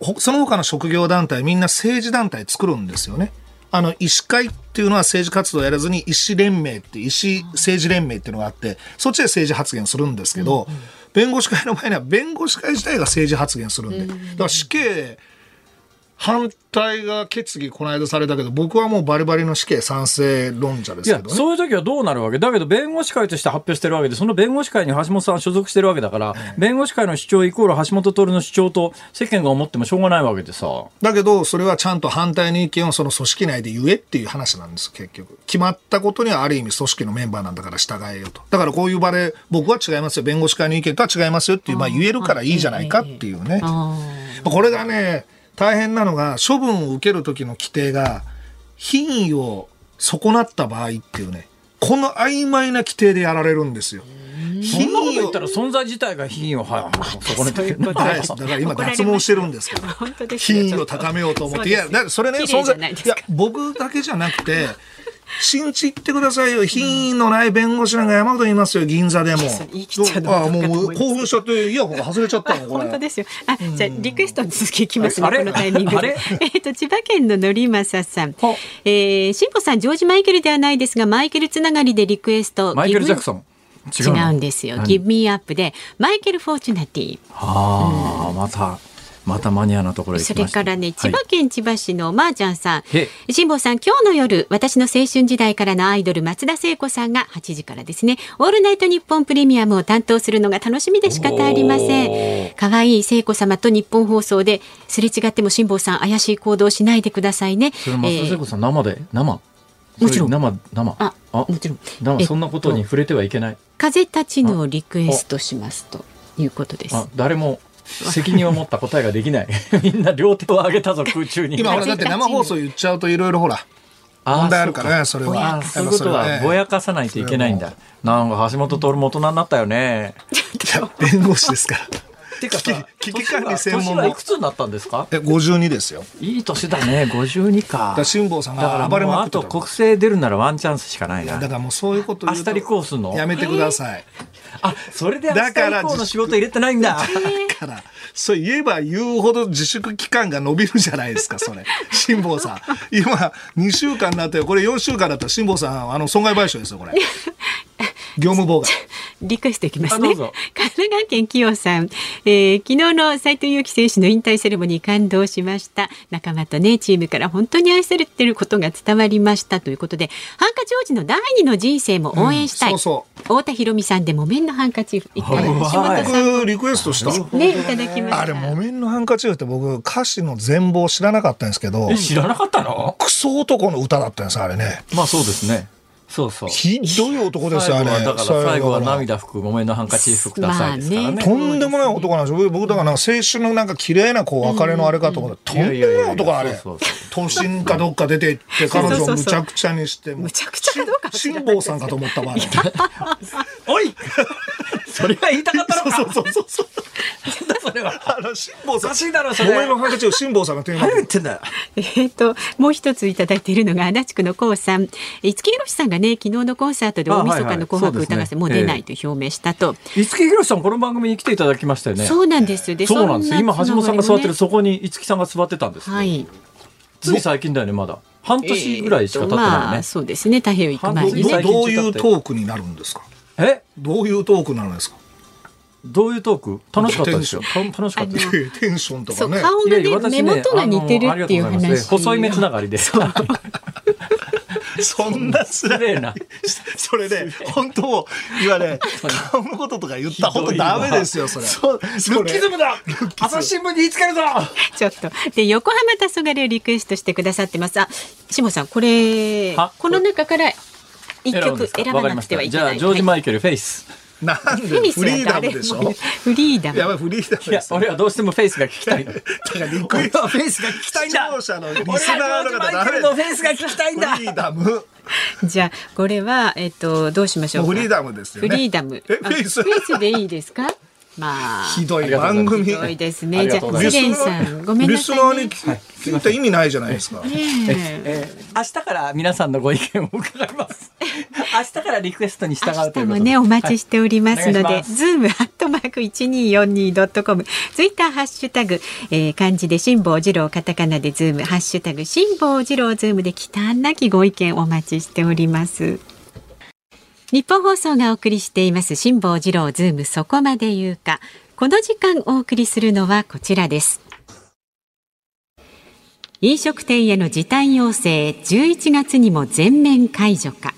ほその他の職業団体、みんな政治団体作るんですよね。あの、医師会っていうのは政治活動をやらずに、医師連盟って、医師政治連盟っていうのがあって、そっちで政治発言するんですけど、弁護士会の場合には、弁護士会自体が政治発言するんで、だから死刑、反対が決議この間されたけど、僕はもうバリバリの死刑賛成論者でいやすけど、ね。そういう時はどうなるわけ？だけど、弁護士会として発表してるわけで、その弁護士会に橋本さんは所属してるわけだから、弁護士会の主張イコール橋本徹の主張と世間が思ってもしょうがないわけでさ。だけど、それはちゃんと反対の意見をその組織内で言えっていう話なんです、結局。決まったことにはある意味組織のメンバーなんだから従えよと。だからこういう場で、僕は違いますよ、弁護士会の意見とは違いますよっていう、まあ言えるからいいじゃないかっていうね。これがね、大変なのが、処分を受ける時の規定が、品位を損なった場合っていうね、この曖昧な規定でやられるんですよ。そんなこと言をったら存在自体が品位をね だから今脱毛してるんですけど 品位を高めようと思って、いや、それね、存在、じゃないですか。いや、僕だけじゃなくて、信じてくださいよ。品位のない弁護士なんか山ほどいますよ、銀座でも。それ言い切っちゃうのあもう興奮しちゃって、イヤホンが外れちゃったの、これ。本当ですよ。あ、じゃあリクエストの続きいきますね。このタイミングで。えっと千葉県ののりまささんは。えー、しんぽさんジョージマイケルではないですがマイケルつながりでリクエスト。マイケル・ジャクソン。ン。違うんですよ。ギブミーアップでマイケルフォーチュナティ。ああ、また、またマニアなところそ。れからね、千はい葉県千葉市のまーちゃんさんへ。辛坊さん、今日の夜、私の青春時代からのアイドル、松田聖子さんが8時からですね、オールナイトニッポンプレミアムを担当するのが楽しみで仕方ありません。可愛い聖子様と日本放送で、すれ違っても辛坊さん、怪しい行動しないでくださいね。それ松田聖子さん、生で？生？もちろん生、生？あもちろん生、そんなことに触れてはいけない。風立ちぬをリクエストしますということです。あ、誰も責任を持った答えができない。みんな両手を上げたぞ、空中に。今ほら、だって生放送言っちゃうといろいろほら、問題あるからね、それは。あそういうことはぼやかさないといけないんだ。なんか橋本徹も大人になったよね。弁護士ですから。てかさ、危機管理専門の年はいくつになったんですか？え、52ですよ。いい年だね、52か。だから辛坊さんだからが暴れまくってたのと国政出るならワンチャンスしかないな。だからもうそういうこと言うと明日立候補すんの？やめてください。あ、それで明日だから以降の仕事入れてないんだ。だから、そう言えば言うほど自粛期間が伸びるじゃないですか、それ。辛坊さん。今、2週間になってよこれ4週間だったら辛坊さん、あの、損害賠償ですよ、これ。業務妨害。リクエストいきますね。神奈川県清さん、えー昨日の斉藤佑樹選手の引退セレモニー感動しました。仲間とね、チームから本当に愛されてることが伝わりましたということで、ハンカチ王子の第二の人生も応援したい。うんそう太田博美さんで木綿のハンカチいただきうわ橋本さん僕、リクエストした。ね、いただきました。あれ、木綿のハンカチーフって僕、歌詞の全貌知らなかったんですけどえ、、知らなかったの？クソ男の歌だったんです、あれね。まあそうですね。そうそう。ひどい男ですよ、あれ。最後はだから最後は涙拭く木綿のハンカチーフくださいですからまあね。とんでもない男なんですよ。僕だからなんか青春のなんか綺麗なこう別れのあれかと思ったら、とんでもない男あれ。そうそう都心かどっか出て行って彼女をむちゃくちゃにして。むちゃくちゃかどうか辛坊さんかと思ったわ。あ れおいそれは言いたかったのかそうそうそうそう。それは。あの辛坊さん。おかしいだろそれ木綿のハンカチを辛坊さんがテーマ何言ってんだよ。えっと、もう一ついただいているのが、足立区のこうさん。五木ひろしさんがね、昨日のコンサートで大晦日の紅白歌合戦もう出ないと表明したと。五木ひろしさんこの番組に来ていただきましたよね。そうなんです。で、そうなんです。今橋本さんが座ってるそそこに五木さんが座ってたんです。はい。つい最近だよねまだ。半年ぐらいしか経ってないよまあ、ね。そうですね。太平洋行く前にどういうトークになるんですか？え？どういうトークになるんですか？どういうトーク？楽しかったですよ。た楽しかったです。テンションとそう、かね。顔がね、目元が似てるっていう話。細い目つながりで。そんな失礼な。それで、本当、いわね、顔のこととか言ったら本当ダメですよ、それ。そう、ルッキズムだ朝日新聞に言いつけるぞちょっと。で、横浜黄昏をリクエストしてくださってます。あ、下さん、これは、この中から一曲選ばなくてはいけじゃあ、ない。ジョージ・はいマイケル、フェイス。なんでフリーダムでしょ？もフリーダム。やばい、フリーダム俺はどうしてもフェイスが聞きたいの。だからリクエ俺ストはフェイスが聞きたいんだ視聴者のリス俺ナーはの方ジョージ・マイケルのフェイスが聞きたいんだフリーダム。もじゃあ、これは、えっと、どうしましょうフリーダムですよね。フリーダム。え、フあェイス？フェイスでいいですか？まあ。ひどい番組。ひどいですあね。じゃあ、りがとうございズますレンさん、ごめんなリスさい、ね。ナーに聞いた意味ないじゃないですか。ねえ明日から皆さんのご意見を伺います。明日からリクエストに従うということで。明日もね、お待ちしておりますので、はいズームアットマーク一二四二ドットコム、ツイッターハッシュタグ、えー、漢字で辛坊治郎、カタカナでズーム、ハッシュタグ辛坊治郎ズームで忌憚なきご意見お待ちしております。ニッポン放送がお送りしています辛坊治郎ズームそこまで言うか。この時間お送りするのはこちらです。飲食店への時短要請11月にも全面解除か。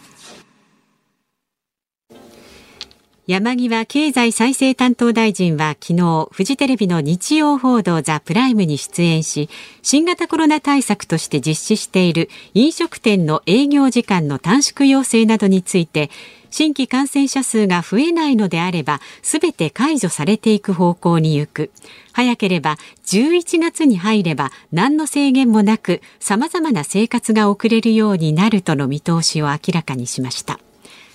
山際経済再生担当大臣は昨日フジテレビの日曜報道ザ・プライムに出演し新型コロナ対策として実施している飲食店の営業時間の短縮要請などについて新規感染者数が増えないのであればすべて解除されていく方向に行く。早ければ11月に入れば何の制限もなく様々な生活が送れるようになるとの見通しを明らかにしました。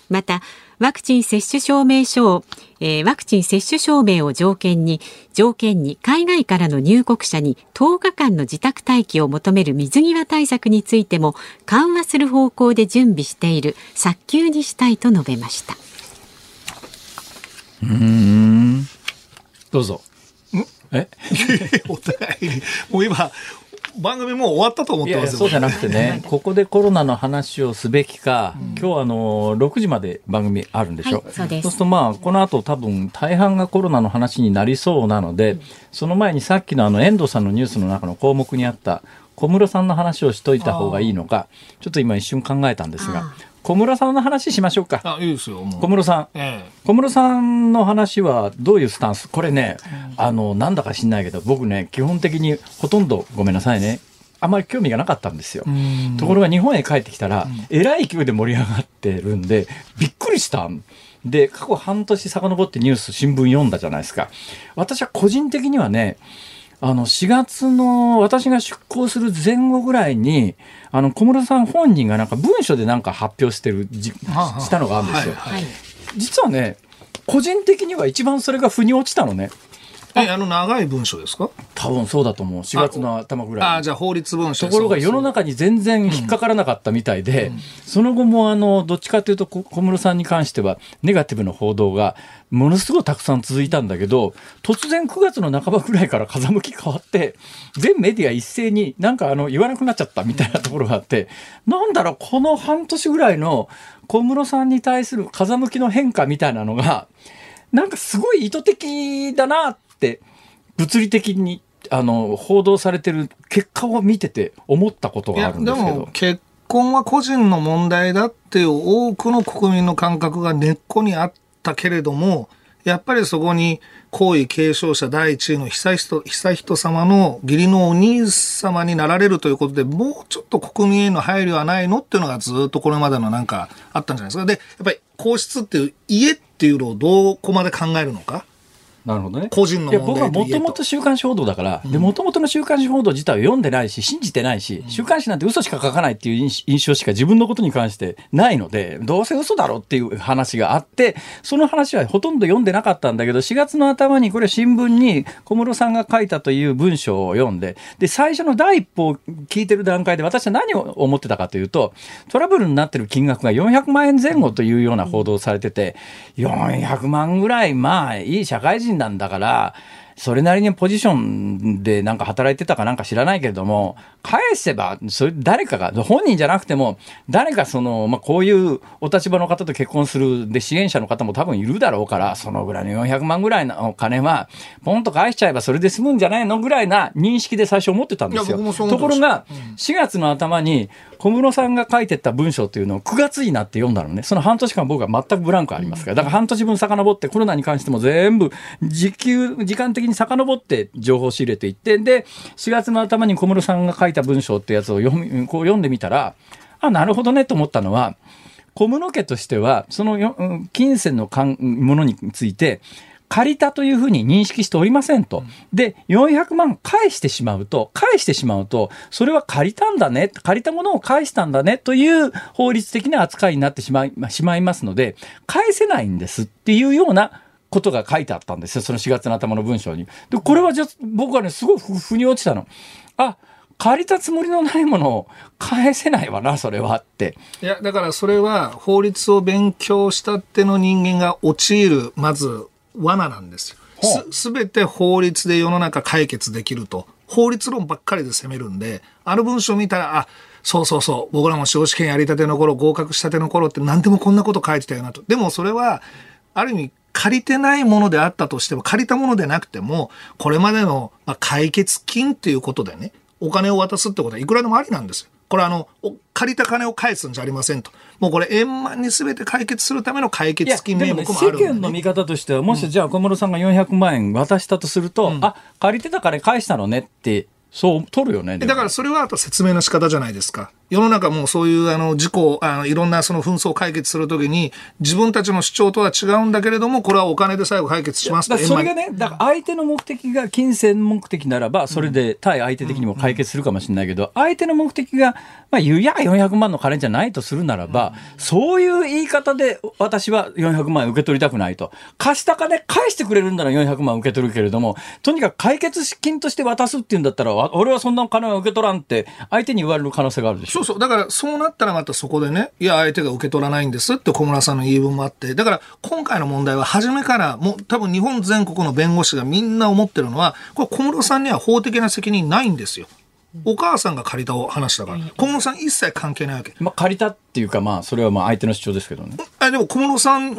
またワクチン接種証明書を、えーワクチン接種証明を条件に条件に海外からの入国者に10日間の自宅待機を求める水際対策についても緩和する方向で準備している早急にしたいと述べましたどうぞ。え？お互いに。もう今、番組もう終わったと思っいやいやてますよ。そうじゃなくてね、ここでコロナの話をすべきか、今日あの6時まで番組あるんでしょ、はい。そうです。するとまあこの後多分大半がコロナの話になりそうなので、その前にさっきのあの遠藤さんのニュースの中の項目にあった小室さんの話をしといた方がいいのか、ちょっと今一瞬考えたんですがあ、小室さんの話しましょうか。あ、いいですよ。小室さん。ええ。小室さんの話はどういうスタンス？これね、あの、なんだか知んないけど、僕ね、基本的にほとんど、ごめんなさいね、あまり興味がなかったんですよ。ところが日本へ帰ってきたら、えらい勢いで盛り上がってるんで、びっくりした。で、過去半年遡ってニュース、新聞読んだじゃないですか。私は個人的にはね、あの、4月の私が出向する前後ぐらいに、あの、小室さん本人がなんか文書でなんか発表してるじ、したのがあるんですよ。はいはい実はね、個人的には一番それが腑に落ちたのね。え、あの長い文書ですか？多分そうだと思う。4月の頭ぐらいに。あ、じゃあ法律文書ところが世の中に全然引っかからなかったみたいで、その後もあのどっちかというとこ小室さんに関してはネガティブな報道がものすごいたくさん続いたんだけど突然9月の半ばぐらいから風向き変わって全メディア一斉になんかあの言わなくなっちゃったみたいなところがあってなんだろうこの半年ぐらいの小室さんに対する風向きの変化みたいなのがなんかすごい意図的だなって物理的にあの報道されてる結果を見てて思ったことがあ、るんですけども。結婚は個人の問題だっていう多くの国民の感覚が根っこにあったけれども、やっぱりそこに皇位継承者第一位の悠仁悠仁様の義理のお兄様になられるということで、もうちょっと国民への配慮はないのっていうのがずっとこれまでのなんかあったんじゃないですか。で、やっぱり皇室っていう家っていうのをどこまで考えるのか。なるほどね。個人の問題僕はもともと週刊誌報道だから、で、もともとの週刊誌報道自体を読んでないし、信じてないし、週刊誌なんて嘘しか書かないっていう印印象しか自分のことに関してないので、どうせ嘘だろっていう話があって、その話はほとんど読んでなかったんだけど、4月の頭にこれ新聞に小室さんが書いたという文章を読んで、で、最初の第一歩を聞いてる段階で私は何を思ってたかというと、トラブルになってる金額が400万円前後というような報道をされてて、400万ぐらい、まあ、いい社会人なんだから、それなりにポジションでなんか働いてたかなんか知らないけれども、返せば、それ誰かが、本人じゃなくても、誰かその、まあ、こういうお立場の方と結婚する、で、支援者の方も多分いるだろうから、そのぐらいの400万ぐらいのお金は、ポンと返しちゃえばそれで済むんじゃないのぐらいな認識で最初思ってたんですよ。ところが、4月の頭に、小室さんが書いてった文章っていうのを9月になって読んだのね。その半年間僕は全くブランクありますから。だから半年分遡ってコロナに関しても全部時給、時間的に遡って情報を仕入れていって、で、4月の頭に小室さんが書いた文章ってやつを読み、こう読んでみたら、あ、なるほどねと思ったのは、小室家としては、そのようん金銭のかんものについて、借りたというふうに認識しておりませんと。で、400万返してしまうと、返してしまうと、それは借りたんだね、借りたものを返したんだねという法律的な扱いになってしまいしまいますので、返せないんですっていうようなことが書いてあったんですよ、その4月の頭の文章に。で、これはじゃあ僕はね、すごいふ腑に落ちたの。あ、借りたつもりのないものを返せないわな、それはって。いや、だからそれは法律を勉強したっての人間が陥る、まず、罠なんですよ。す、て法律で世の中解決できると。法律論ばっかりで攻めるんで、あの文章を見たら、あ、そうそうそう、僕らも司法試験やりたての頃、合格したての頃って何でもこんなこと書いてたよなと。でもそれは、ある意味、借りてないものであったとしても、借りたものでなくても、これまでの、まあ、解決金っていうことでね、お金を渡すってことはいくらでもありなんですよ。これあの、お借りた金を返すんじゃありませんと。もうこれ円満に全て解決するための解決金名目もあるんで、世間の見方としては、もしじゃあ小室さんが400万円渡したとすると、あ借りてた金返したのねって、そう取るよね。だからそれはあと説明の仕方じゃないですか。世の中もうそういうあの事故、あのいろんなその紛争を解決するときに自分たちの主張とは違うんだけれども、これはお金で最後解決しますそれがね、だから相手の目的が金銭目的ならば、それで対相手的にも解決するかもしれないけど、相手の目的が、まあ、いや、400万の金じゃないとするならば、そういう言い方で私は400万円受け取りたくないと。貸した金返してくれるんなら400万受け取るけれども、とにかく解決金として渡すっていうんだったら、わ俺はそんな金は受け取らんって、相手に言われる可能性があるでしょ。そうそう。だから、そうなったらまたそこでね、いや、相手が受け取らないんですって小村さんの言い分もあって、だから、今回の問題は初めから、もう多分日本全国の弁護士がみんな思ってるのは、これ小室さんには法的な責任ないんですよ。お母さんが借りた話だから。小室さん一切関係ないわけ。まあ、借りたっていうか、まあ、それはまあ相手の主張ですけどね。あでも小室さん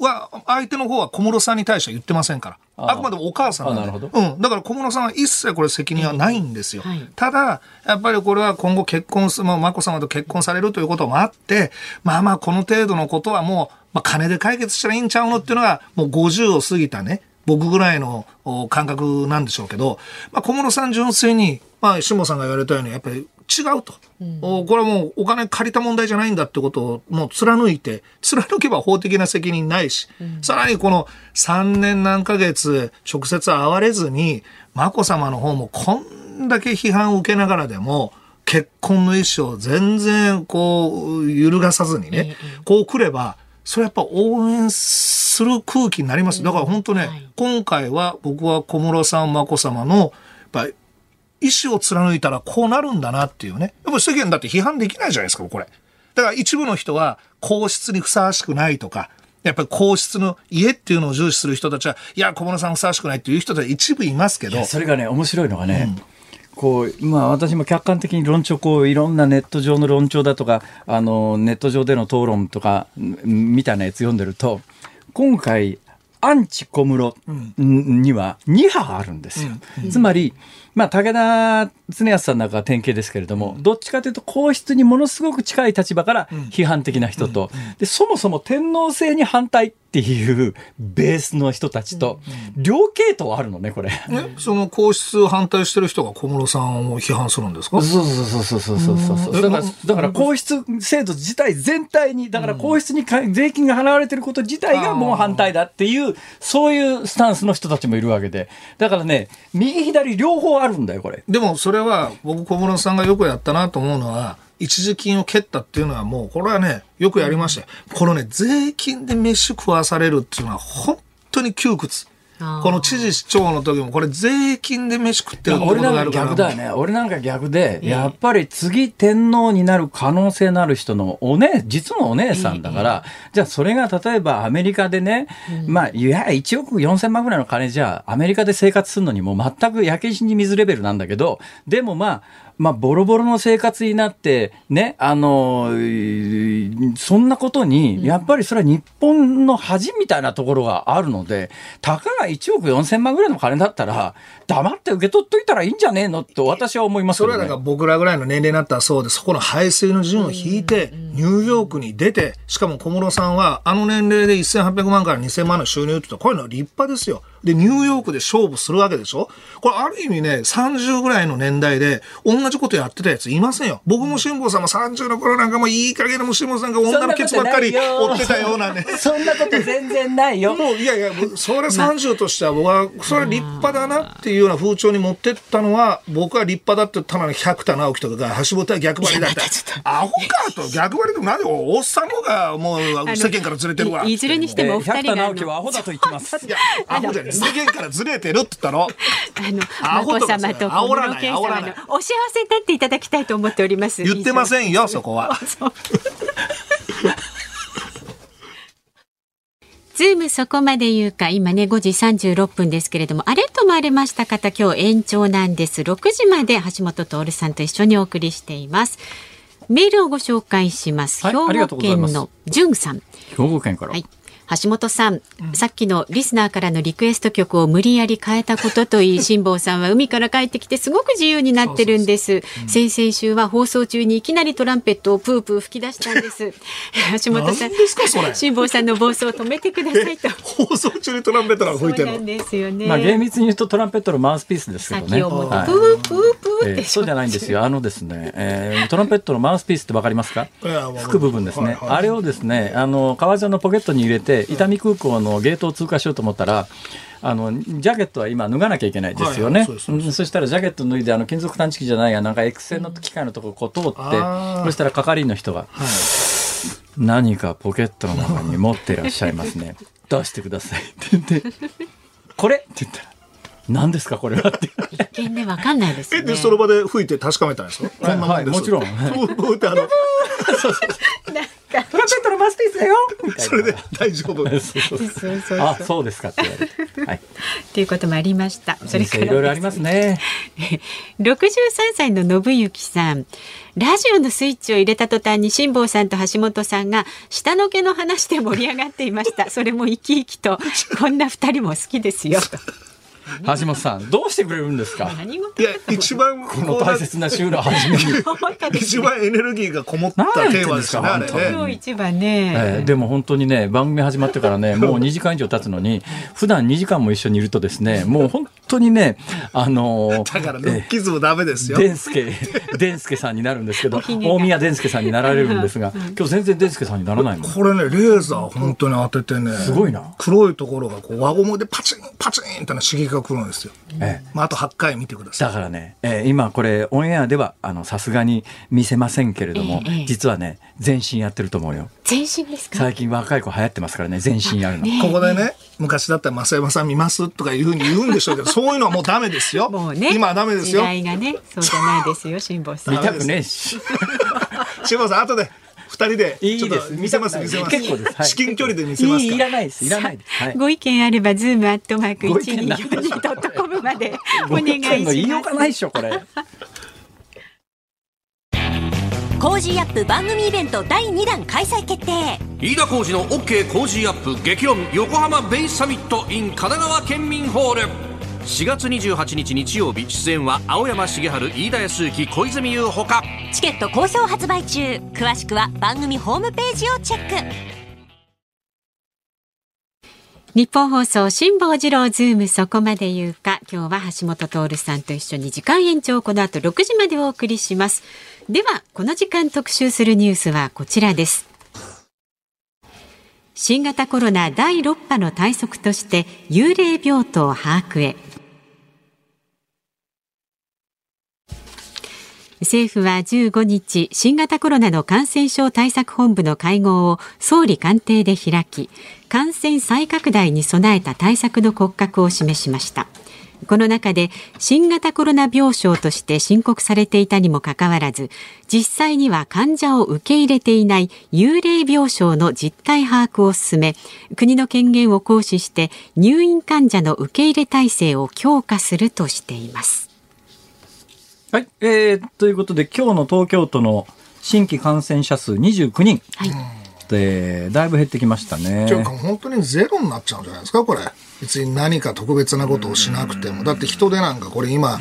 は、相手の方は小室さんに対しては言ってませんから。ああくまでもお母さんなんであなるほどうん。だから小室さんは一切これ責任はないんですよ。はいただ、やっぱりこれは今後結婚す、まあ、眞子さまと結婚されるということもあって、まあまあこの程度のことはもう、まあ金で解決したらいいんちゃうのっていうのが、もう50を過ぎたね、僕ぐらいのお感覚なんでしょうけど、まあ小室さん純粋に、まあ下さんが言われたように、やっぱり違うと。おこれはもうお金借りた問題じゃないんだってことをもう貫いて、貫けば法的な責任ないし、さらにこの3年何ヶ月直接会われずに、眞子さまの方もこんだけ批判を受けながらでも、結婚の意思を全然こう揺るがさずにね、こう来れば、それやっぱ応援する空気になります。だから本当ね、はい今回は僕は小室さん、眞子さまの、やっぱり意思を貫いたらこうなるんだなっていうね。やっぱり世間だって批判できないじゃないですか、これ。だから一部の人は皇室にふさわしくないとか、やっぱり皇室の家っていうのを重視する人たちは、いや、小室さんふさわしくないっていう人たち一部いますけどそれがね面白いのがね、こうまあ、私も客観的に論調こういろんなネット上の論調だとかあのネット上での討論とかんみたいなやつ読んでると今回アンチ小室には2派あるんですよ。つまり、まあ、武田常安さんなんかは典型ですけれども、どっちかというと皇室にものすごく近い立場から批判的な人と、でそもそも天皇制に反対っていうベースの人たちと、両系統あるのね、これ。え？その皇室を反対してる人が小室さんを批判するんですか？そうそうそうそうそうそうそう。だから、だから皇室制度自体全体に、だから皇室に税金が払われてること自体がもう反対だっていう、そういうスタンスの人たちもいるわけで。だからね、右左両方あるんだよ、これ。でもそれは僕小室さんがよくやったなと思うのは一時金を蹴ったっていうのはもうこれはねよくやりましたよ。このね税金で飯食わされるっていうのは本当に窮屈。この知事市長の時もこれ税金で飯食ってるってこと俺なんかがあるから逆だよね。俺なんか逆で、やっぱり次天皇になる可能性のある人のおね、実のお姉さんだから、じゃあそれが例えばアメリカでね、まあ、いや、1億4千万ぐらいの金じゃ、アメリカで生活するのにもう全く焼け死に水レベルなんだけど、でもまあ、まあ、ボロボロの生活になって、ね、あの、そんなことに、やっぱりそれは日本の恥みたいなところがあるので、たかが1億4千万ぐらいの金だったら、黙って受け取っといたらいいんじゃねえのと私は思いますね。それはだから僕らぐらいの年齢になったらそうで、そこの排水の順を引いて、ニューヨークに出て、しかも小室さんは、あの年齢で1800万から2000万の収入って言ったら、こういうのは立派ですよ。で、ニューヨークで勝負するわけでしょ？これある意味ね、30ぐらいの年代で、同じことやってたやついませんよ。僕も辛坊さんも30の頃なんかもいい加減なもう辛坊さんが女のケツばっかり追ってたようなね。そんなこと全然ないよ。もういやいや、それ30としては僕は、それは立派だなっていうような風潮に持ってったのは、僕は立派だって言ったのは百田直樹とかが橋本は逆張りだった。アホかと逆張りでもなんでおっさんの方がもう世間からずれてるわ。いいずれにしてもお二百田人があの直樹はアホだと言ってます。いや、アホじゃない。世間からずれてるって言ったの？あのアホ眞子とかささまと小室圭さまのお幸せになっていただきたいと思っております。言ってませんよ、そこは。ズームそこまで言うか、今ね、5時36分ですけれども、あれともありました方、今日延長なんです。6時まで橋下徹さんと一緒にお送りしています。メールをご紹介します。はい兵庫県のじゅんさん。兵庫県から。はい。橋下さん、さっきのリスナーからのリクエスト曲を無理やり変えたことといい、辛坊さんは海から帰ってきてすごく自由になってるんです。先々週は放送中にいきなりトランペットをプープー吹き出したんです。橋本さん辛坊さんの暴走を止めてくださいと。放送中にトランペットが吹いてるんですよね。まあ厳密に言うとトランペットのマウスピースですけどね。プープープーってえーそうじゃないんですよ。あのですね、えートランペットのマウスピースってわかりますか？吹く部分ですね。あれをですね、あの、革ジャンのポケットに入れて、伊丹空港のゲートを通過しようと思ったら、あの、ジャケットは今脱がなきゃいけないですよね。はいはいそしたらジャケット脱いで、あの、金属探知機じゃないや、なんか X 線の機械のとここう通って、そしたら係員の人が、何かポケットの中に持ってらっしゃいますね。出してくださいって言って、これ？って言ったら、何ですかこれはって。一見でわかんないですね。で、その場で吹いて確かめたんですか？こんなもんです。はいもちろんふー ふーってあの、トランペットのマウスピースだよ それで大丈夫。そうそうそうそうそうあ、そうですかって言われて。はい。ということもありました。それからいろいろありますね。63歳の信行さん。ラジオのスイッチを入れた途端に辛坊さんと橋本さんが下の毛の話で盛り上がっていました。それも生き生きと、こんな二人も好きですよ。と 橋本さん、どうしてくれるんですか？いや、一番、この大切な週の初めに。一番エネルギーがこもったテーマですか？ね。今日一番ね。えーでも本当にね、番組始まってからね、もう2時間以上経つのに、普段2時間も一緒にいるとですね、もう本当にね、あのーだから、ルッキズムダメですよ。デンスケ、デンスケさんになるんですけど、大宮デンスケさんになられるんですが、今日全然デンスケさんにならないもん。これね、レーザー本当に当ててね。すごいな黒いところがこう輪ゴムでパチンパチンってな刺激が来るんですよ。ええまあ、あと8回見てください。だからね、えー今これオンエアではあのさすがに見せませんけれども、ええ実はね全身やってると思うよ全身ですか？最近若い子流行ってますからね全身やるの、ねここでね、昔だったら増山さん見ます？とかいうふうに言うんでしょうけど、そういうのはもうダメですよ。もうね。今はダメです時よ。代がね、そうじゃないですよ、辛坊さん見。たくねえし 志保さん、後で二人で、ちょっいいです。と見せます、見せます。結構です。はい。至近距離で見せますか？ら。いらないです。いらないです、はい、ご意見あれば、ズームアットマークご意見なんでしょう1242ドットコムまでお願いしご意見の言いようます。がないでしょこれ。Cozy up 番組イベント第2弾開催決定。飯田浩司の OK Cozy up 激論横浜ベイサミット in 神奈川県民ホール4月28日日曜日出演は青山繁晴飯田泰之小泉悠ほか。チケット好評発売中。詳しくは番組ホームページをチェック。ニッポン放送辛坊治郎ズームそこまで言うか。今日は橋下徹さんと一緒に時間延長。この後6時までお送りします。ではこの時間特集するニュースはこちらです。新型コロナ第6波の対策として幽霊病棟把握へ政府は15日新型コロナの感染症対策本部の会合を総理官邸で開き感染再拡大に備えた対策の骨格を示しました。この中で新型コロナ病床として申告されていたにもかかわらず実際には患者を受け入れていない幽霊病床の実態把握を進め国の権限を行使して入院患者の受け入れ体制を強化するとしています。はい、えー、ということで今日の東京都の新規感染者数29人。はいでだいぶ減ってきましたね。というか、本当にゼロになっちゃうんじゃないですか、これ。別に何か特別なことをしなくても。だって人手なんか、これ今、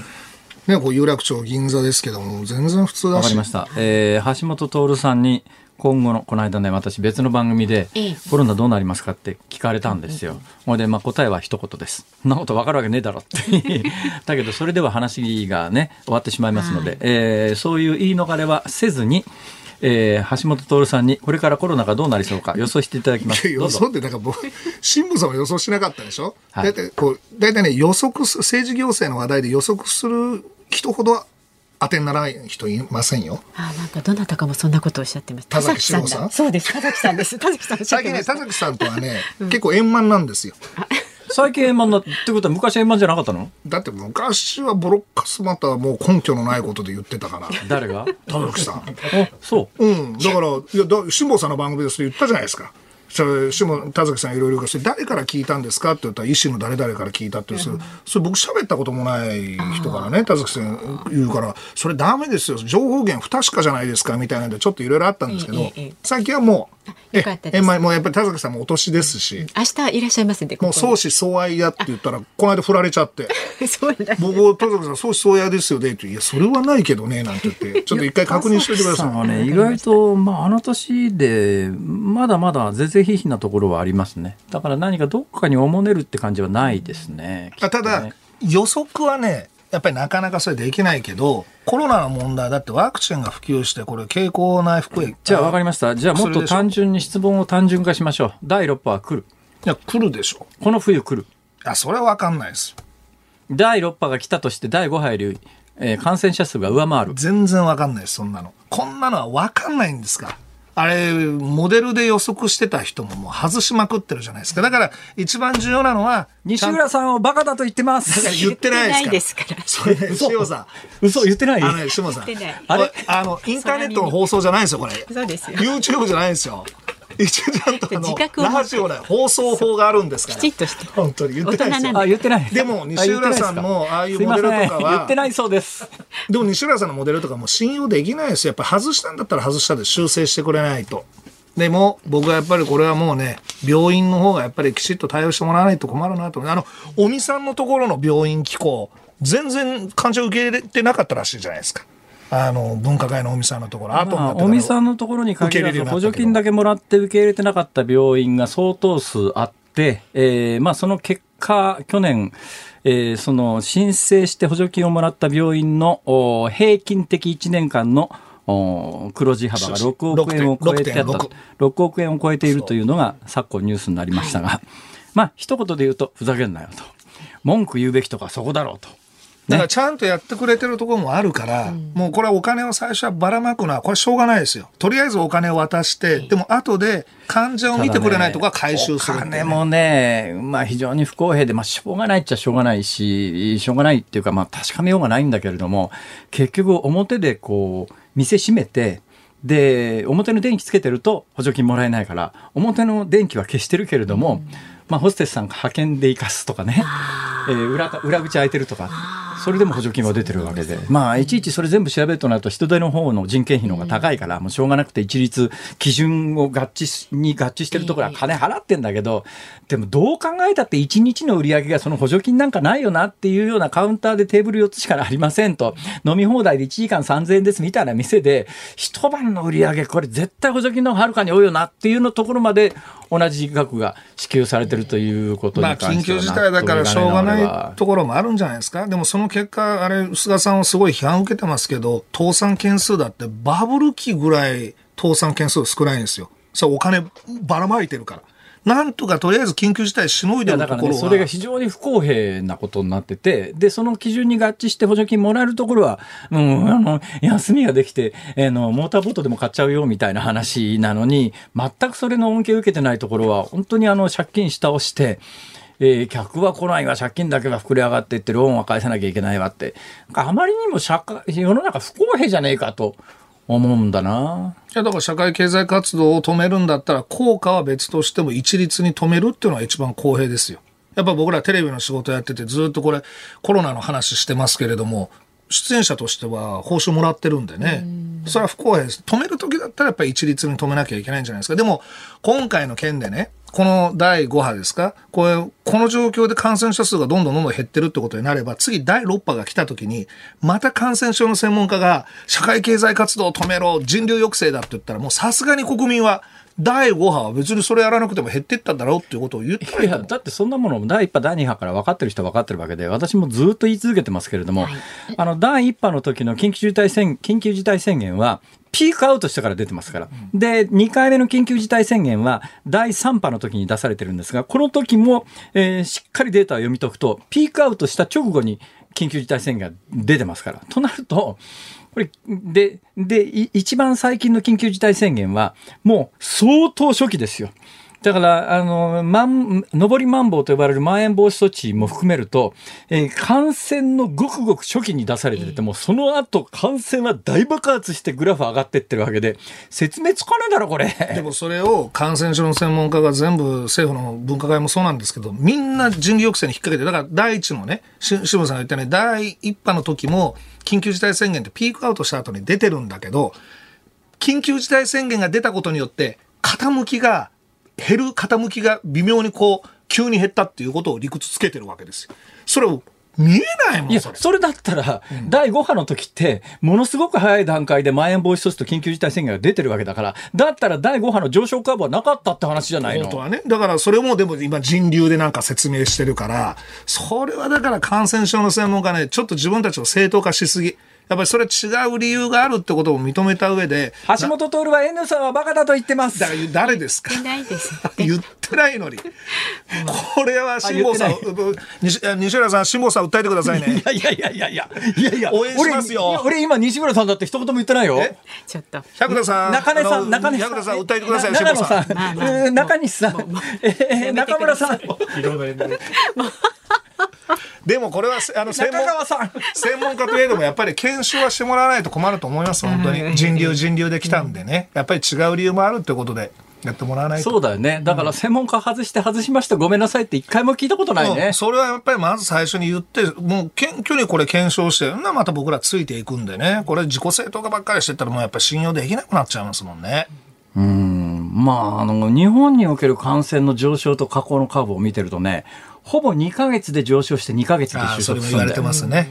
ね、こう有楽町銀座ですけども、全然普通だし。わかりました。えー、橋本徹さんに、今後の、この間ね、私別の番組で、コロナどうなりますかって聞かれたんですよ。ほ、いで、まあ答えは一言です。そんなこと分かるわけねえだろって。だけど、それでは話がね、終わってしまいますので、えー、そういう言い逃れはせずに、えー、橋本徹さんにこれからコロナがどうなりそうか予想していただきます。予想ってなんか僕、新聞さんも予想しなかったでしょ、はい、大体こう、大体ね、予測す、政治行政の話題で予測する人ほど当てにならない人いませんよ。あなんかどなたかもそんなことをおっしゃってます。田崎さん？そうです。田崎さんです。田崎さん最近ね、田崎さんとはね、うん、結構円満なんですよ。最近円満だってことは昔円満じゃなかったの？だって昔はボロッカスまたもう根拠のないことで言ってたから。誰が？田崎さん。あ、そう。うん。だから、いや、だ辛坊さんの番組でそれ言ったじゃないですか。それ下田崎さんいろいろそれ誰から聞いたんですかって言ったら医師の誰々から聞いたってそれそれ僕喋ったこともない人からね田崎さん言うからそれダメですよ情報源不確かじゃないですかみたいなんでちょっといろいろあったんですけど最近はもうよかったです。え、もうやっぱり田崎さんもお年ですし。明日いらっしゃいますんで、もう相思相愛やって言ったら、この間振られちゃって。そうだ、ね、僕、田崎さん相思相愛ですよねっていや、それはないけどね、なんて言って、ちょっと一回確認しておいてください。はね、意外と、まあ、あの年で、まだまだ是々非々なところはありますね。だから何かどっかにおもねるって感じはないですね。ねただ、予測はね、やっぱりなかなかそれできないけど、コロナの問題だってワクチンが普及して、これ、経口内服液。じゃあ分かりました。じゃあもっと単純に質問を単純化しましょう。第6波は来る。いや、来るでしょ。この冬来る。いや、それは分かんないです。第6波が来たとして第5波より、えー、感染者数が上回る。全然分かんないです、そんなの。こんなのは分かんないんですか。あれ、モデルで予測してた人ももう外しまくってるじゃないですか。だから、一番重要なのは、西村さんをバカだと言ってます。だから言ってないですから。それ、塩さん。嘘言ってない？あのね、塩さん。あれ？あの、インターネットの放送じゃないですよ、これ。そうですよ。YouTube じゃないですよ。一応ちゃんとあのラジオで放送法があるんですから。きちっとして。本当に。言ってないですよ。あ言ってない。でも西浦さんのああいうモデルとかは。言ってないそうです。でも西浦さんのモデルとかも信用できないですよ。やっぱ外したんだったら外したで修正してくれないと。でも僕はやっぱりこれはもうね病院の方がやっぱりきちっと対応してもらわないと困るなと。あの尾身さんのところの病院機構全然患者受け入れてなかったらしいじゃないですか。あの分科会の尾身さんのところ、後まあ、尾身さんのところに限らず補助金だけもらって受け入れてなかった病院が相当数あって、えーまあ、その結果、去年、えー、その申請して補助金をもらった病院の平均的1年間の黒字幅が6億円を超えてた。6億円を超えているというのが昨今ニュースになりましたが、まあ一言で言うとふざけんなよと。文句言うべきとかそこだろうとだからちゃんとやってくれてるところもあるから、うん、もうこれはお金を最初はばらまくのは、これしょうがないですよ。とりあえずお金を渡して、でも後で患者を見てくれないとこは回収する、ね、お金もね、まあ非常に不公平で、まあしょうがないっちゃしょうがないし、しょうがないっていうか、まあ確かめようがないんだけれども、結局表でこう、店閉めて、で、表の電気つけてると補助金もらえないから、表の電気は消してるけれども、うん、まあホステスさんが派遣で生かすとかね、えー、裏裏口開いてるとか、それでも補助金は出てるわけで、まあ、いちいちそれ全部調べるとなると、人手の方の人件費の方が高いから、もうしょうがなくて、一律基準を合致に合致してるところは金払ってんだけど、でもどう考えたって、1日の売り上げがその補助金なんかないよなっていうようなカウンターでテーブル4つしかありませんと、飲み放題で1時間3000円ですみたいな店で、一晩の売り上げ、これ絶対補助金の方がはるかに多いよなっていうのところまで、同じ額が支給されてるということに関しては、まあ、緊急事態だからしょうがないところもあるんじゃないですか。でもその結果、あれ、菅さんはすごい批判を受けてますけど、倒産件数だってバブル期ぐらい倒産件数少ないんですよ。それお金ばらまいてるから。なんとかとりあえず緊急事態しのいでるところは、ね、それが非常に不公平なことになってて、で、その基準に合致して補助金もらえるところは、うん、あの、休みができて、あの、モーターボートでも買っちゃうよみたいな話なのに、全くそれの恩恵を受けてないところは、本当にあの、借金下をして、えー、客は来ないが借金だけが膨れ上がっていってローンは返さなきゃいけないわって、あまりにも社会世の中不公平じゃねえかと思うんだな。いや、だから社会経済活動を止めるんだったら、効果は別としても一律に止めるっていうのが一番公平ですよ。やっぱ僕らテレビの仕事やっててずっとこれコロナの話してますけれども、出演者としては報酬もらってるんでね。それは不公平です。止める時だったらやっぱり一律に止めなきゃいけないんじゃないですか。でも、今回の件でね、この第5波ですか？これ、この状況で感染者数がどんどんどんどん減ってるってことになれば、次第6波が来た時に、また感染症の専門家が、社会経済活動を止めろ、人流抑制だって言ったら、もうさすがに国民は、第5波は別にそれやらなくても減っていったんだろうっていうことを言っていやだってそんなもの第1波第2波から分かってる人は分かってるわけで私もずっと言い続けてますけれども、はい、あの第1波の時の緊急事態宣緊急事態宣言はピークアウトしてから出てますから。で、2回目の緊急事態宣言は第3波の時に出されてるんですが、この時も、えー、しっかりデータを読み解くと、ピークアウトした直後に緊急事態宣言が出てますから。となると、これ、で、で、一番最近の緊急事態宣言は、もう相当初期ですよ。だから、あの、まん、上りまん防と呼ばれるまん延防止措置も含めると、えー、感染のごくごく初期に出されてても、その後感染は大爆発してグラフ上がってってるわけで、説明つかないだろ、これ。でもそれを感染症の専門家が全部政府の分科会もそうなんですけど、みんな人流抑制に引っ掛けて、だから第一のね、し志村さんが言ったね、第一波の時も、緊急事態宣言ってピークアウトした後に出てるんだけど、緊急事態宣言が出たことによって、傾きが減る傾きが微妙にこう、急に減ったっていうことを理屈つけてるわけですよ。それを見えないもんいや、それだったら、うん、第5波の時って、ものすごく早い段階でまん延防止措置と緊急事態宣言が出てるわけだから、だったら第5波の上昇カーブはなかったって話じゃないの本当はね。だからそれもでも今人流でなんか説明してるから、それはだから感染症の専門家ね、ちょっと自分たちを正当化しすぎ。やっぱりそれ違う理由があるってことを認めた上で。橋本徹は N さんはバカだと言ってます。だから誰ですか？言ってないです。言ってないのに。これは辛坊さん、西西浦さん、辛坊さん訴えてくださいね。いやいやいやいやいやいや、応援しますよ。俺今西村さんだって一言も言ってないよ。ちょっと。百田さん。中根さん、中根さん。百田さん訴えてください、辛坊さん。中西さん。中村さん。でもこれは あの専門専門家といえどもやっぱり検証はしてもらわないと困ると思います本当に人流人流で来たんでねやっぱり違う理由もあるってことで。やってもらわないそうだよね。だから専門家外して外しました、ごめんなさいって一回も聞いたことないね。それはやっぱりまず最初に言って、もう謙虚にこれ検証して、なまた僕らついていくんでね、これ自己正当化ばっかりしてたらもうやっぱり信用できなくなっちゃいますもんね。うん。まあ、あの、日本における感染の上昇と下降のカーブを見てるとね、ほぼ2か月で上昇して2か月で収束するんだよ。ね、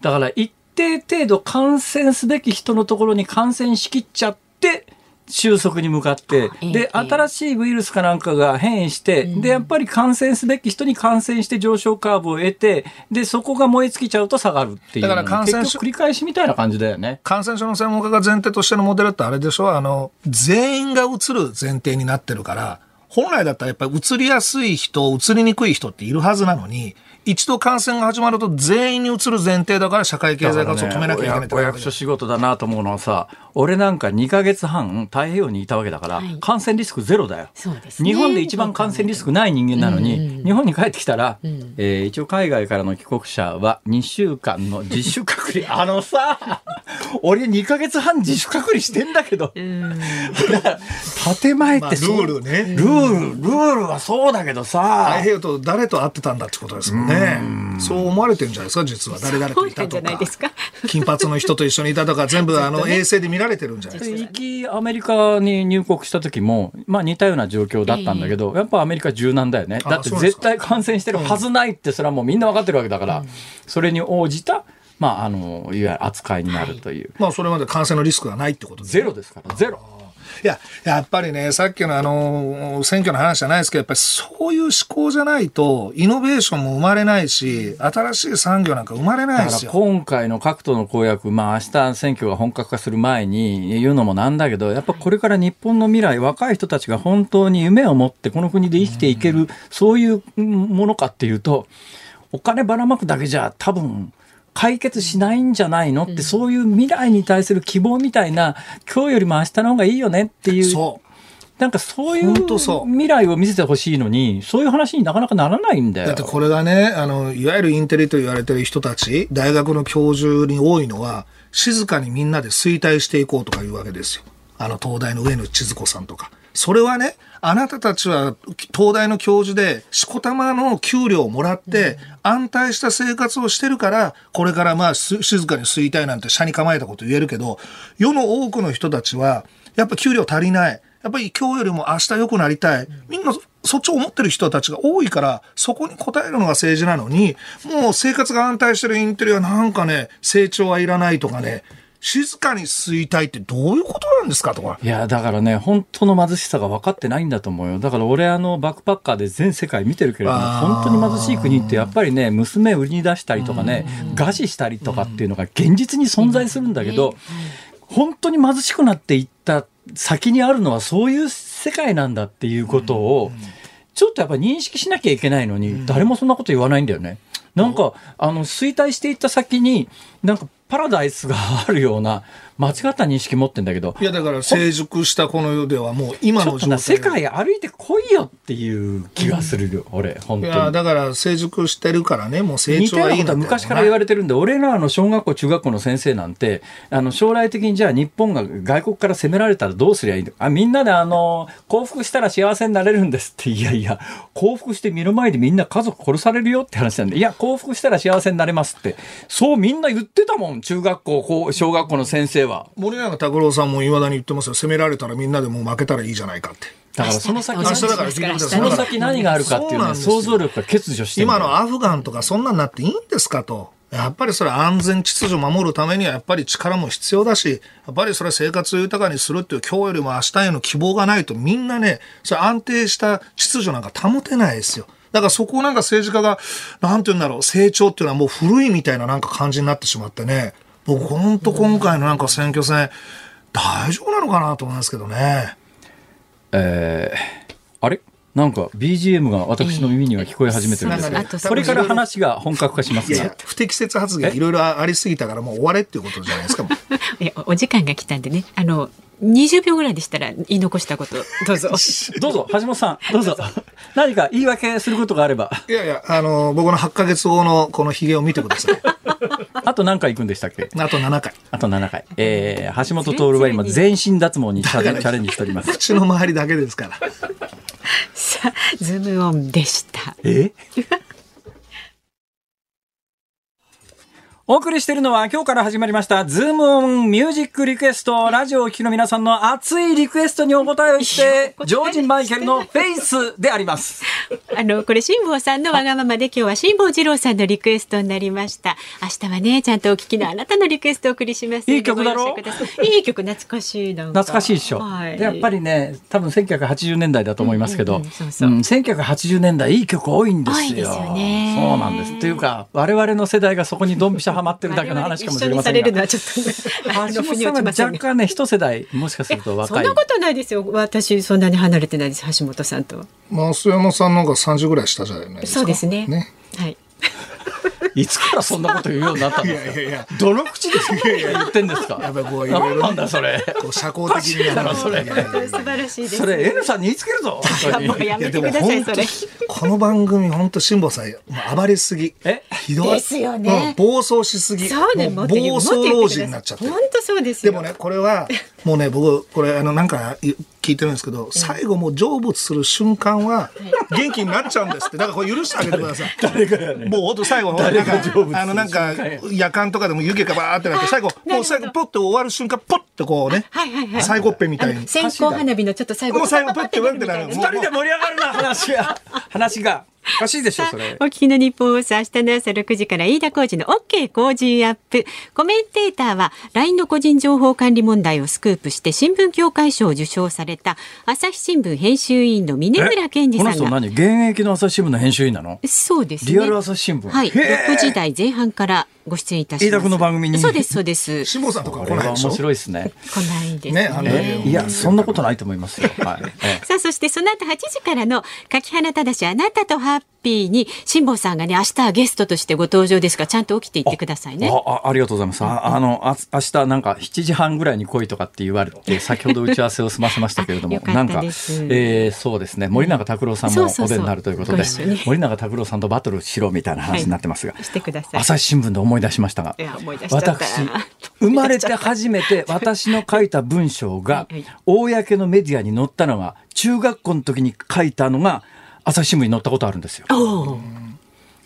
だから一定程度感染すべき人のところに感染しきっちゃって、収束に向かって、で、新しいウイルスかなんかが変異して、で、やっぱり感染すべき人に感染して上昇カーブを得て、で、そこが燃え尽きちゃうと下がるっていう。だから感染症。繰り返しみたいな感じだよね。感染症の専門家が前提としてのモデルってあれでしょ？あの、全員がうつる前提になってるから、本来だったらやっぱり移りやすい人、移りにくい人っているはずなのに、一度感染が始まると全員に移る前提だから社会経済活動を止めなきゃいけない、ね、お役所仕事だなと思うのはさ、俺なんか2か月半太平洋にいたわけだから、はい、感染リスクゼロだよ、ね、日本で一番感染リスクない人間なのに、日本に帰ってきたら、うん、えー、一応海外からの帰国者は2週間の自主隔離。あのさ俺2か月半自主隔離してんだけど、建前ってそう、まあ、ルールね。ルールルールはそうだけどさ。太平洋と誰と会ってたんだってことですもんねね。えそう思われてるんじゃないですか実は。誰々といたとか。金髪の人と一緒にいたとか 全部あの衛星で見られてるんじゃないですか。行きアメリカに入国した時も、まあ、似たような状況だったんだけど、やっぱアメリカ柔軟だよね。だって絶対感染してるはずないってそれはもうみんな分かってるわけだから、それに応じたまあ、あのいわゆる扱いになるという、まあ、それまで感染のリスクがないってことゼロですからゼロ。いや、やっぱりね、さっきのあの、選挙の話じゃないですけど、やっぱりそういう思考じゃないと、イノベーションも生まれないし、新しい産業なんか生まれないですよ。今回の各党の公約、まあ明日選挙が本格化する前に言うのもなんだけど、やっぱこれから日本の未来、若い人たちが本当に夢を持ってこの国で生きていける、そういうものかっていうと、お金ばらまくだけじゃ多分、解決しないんじゃないの？って、そういう未来に対する希望みたいな、今日よりも明日の方がいいよねっていう。そうなんかそういう未来を見せてほしいのに、そういう話になかなかならないんだよ。だってこれがね、あの、いわゆるインテリと言われてる人たち、大学の教授に多いのは、静かにみんなで衰退していこうとかいうわけですよ。あの、東大の上野千鶴子さんとか。それはね、あなたたちは東大の教授で、しこたまの給料をもらって、安泰した生活をしてるから、これからまあ静かに吸いたいなんて車に構えたこと言えるけど、世の多くの人たちは、やっぱ給料足りない。やっぱり今日よりも明日良くなりたい。みんなそっちを思ってる人たちが多いから、そこに応えるのが政治なのに、もう生活が安泰してるインテリはなんかね、成長はいらないとかね、静かに吸いたいってどういうことなんですかとか。いや、だからね、本当の貧しさが分かってないんだと思うよ。だから俺、あの、バックパッカーで全世界見てるけれども、本当に貧しい国ってやっぱりね、娘売りに出したりとかね、餓死したりとかっていうのが現実に存在するんだけど、本当に貧しくなっていった先にあるのはそういう世界なんだっていうことを、ちょっとやっぱり認識しなきゃいけないのに、誰もそんなこと言わないんだよね。なんか、あの、衰退していった先に、なんかパラダイスがあるような間違った認識持ってんだけど。いやだから成熟したこの世ではもう今の状態世界歩いてこいよっていう気がするよ、うん、俺本当に。いやだから成熟してるからねもう成長はいいんだ昔から言われてるんで俺らの小学校中学校の先生なんてあの将来的にじゃあ日本が外国から攻められたらどうすりゃいいの？あみんなであの降伏したら幸せになれるんですって。いやいや降伏して目の前でみんな家族殺されるよって話なんで。いや降伏したら幸せになれますって。そうみんな言ってたもん中学校小学校の先生は。森永拓郎さんもいまだに言ってますよ。攻められたらみんなでもう負けたらいいじゃないかって。だからその先その先何があるかっていうのは想像力が欠如して今のアフガンとかそんなんなっていいんですかと。やっぱりそれ安全秩序を守るためにはやっぱり力も必要だし、やっぱりそれは生活を豊かにするっていう今日よりも明日への希望がないとみんなね、それ安定した秩序なんか保てないですよ。だからそこをなんか政治家が、なんて言うんだろう、成長っていうのはもう古いみたいななんか感じになってしまってね。僕ほんと今回のなんか選挙戦、大丈夫なのかなと思いますけどね。えー、あれ？なんか BGM が私の耳には聞こえ始めてるんですけど、えー、これから話が本格化しますが不適切発言いろいろありすぎたからもう終われっていうことじゃないですか いやお時間が来たんでね。あの20秒ぐらいでしたら言い残したことどうぞ。どうぞ橋下さんどうぞ。何か言い訳することがあれば。いやいやあの僕の8か月後のこのひげを見てください。あと何回行くんでしたっけ？あと7回。あと7回。えー、橋下徹は今全身脱毛にチャレンジしております。口の周りだけですからさあズームオンでした。え？お送りしているのは今日から始まりましたズームオンミュージックリクエストラジオをお聴きの皆さんの熱いリクエストにお答えをしてジョージ・マイケルのフェイスであります。あのこれ辛坊さんのわがままで今日は辛坊治郎さんのリクエストになりました。明日はねちゃんとお聞きのあなたのリクエストをお送りします。いい曲だろ？いい曲懐かしい懐かしいでしょ、はい、やっぱりね多分1980年代だと思いますけど、うんうん、そうそう、うん、1980年代いい曲多いんですよ、ね、そうなんです。というか我々の世代がそこにドンピシャハマってるだけの話かもしれませんが。橋本さんは若干ね一世代もしかすると若い。そんなことないですよ。私そんなに離れてないです。橋本さんと。増山さんの方が三十ぐらい下じゃないですか。そうですね。ね。はい。いつからそんなこと言うようになったんですか？いやいやいやどの口で言ってんですか？やっぱこういろいろ。なんだそれ？こう社交的にやるそれ。素晴らしいです。それ N さんに言いつけるぞ。もうやめてくださいそれ。この番組本当辛坊さん暴れすぎ。え？ひどい。ですよね。暴走しすぎ。そうね。暴走老人になっちゃって。本当そうですでもねこれはもうね、僕、これ、あの、なんか聞いてるんですけど、最後もう成仏する瞬間は、元気になっちゃうんですって。だからこれ許してあげてください。誰がやねもう本当最後、なんか、あの、なんか、夜間とかでも湯気がバーってなって、最後、もう最後、ポッて終わる瞬間、ポッてこうね、最後っぺみたいに。線香花火のちょっと最後、もう最後、ポッてワンってなる。二人で盛り上がるな、話が。話が。おかしいでしょ、それ。お聞きの日本放送、明日の朝6時から飯田浩二の OK 工事アップ。コメンテーターは、LINE の個人情報管理問題をスクープして新聞協会賞を受賞された、朝日新聞編集委員の峰村健二さんが。この人何？現役の朝日新聞の編集員なの？そうですね。リアル朝日新聞。はい。6時台前半からご出演いたします。飯田君の番組に。そうです、そうです。辛坊さんとかこれは面白いですね。来ないですね。あのいや、そんなことないと思いますよ。はい。さあ、そしてその後8時からの柿花ただしあなたとハッピーに辛坊さんがね明日はゲストとしてご登場ですからちゃんと起きていってくださいね。ああありがとうございます。ああのあ明日なんか7時半ぐらいに来いとかって言われて先ほど打ち合わせを済ませましたけれども なんか、えー、そうですね森永拓郎さんもお出になるということで森永拓郎さんとバトルしろみたいな話になってますが、はい、してください。朝日新聞で思い出しましたが私生まれて初めて 私の書いた文章が公のメディアに載ったのが中学校の時に書いたのが朝日新聞に載ったことあるんですよ。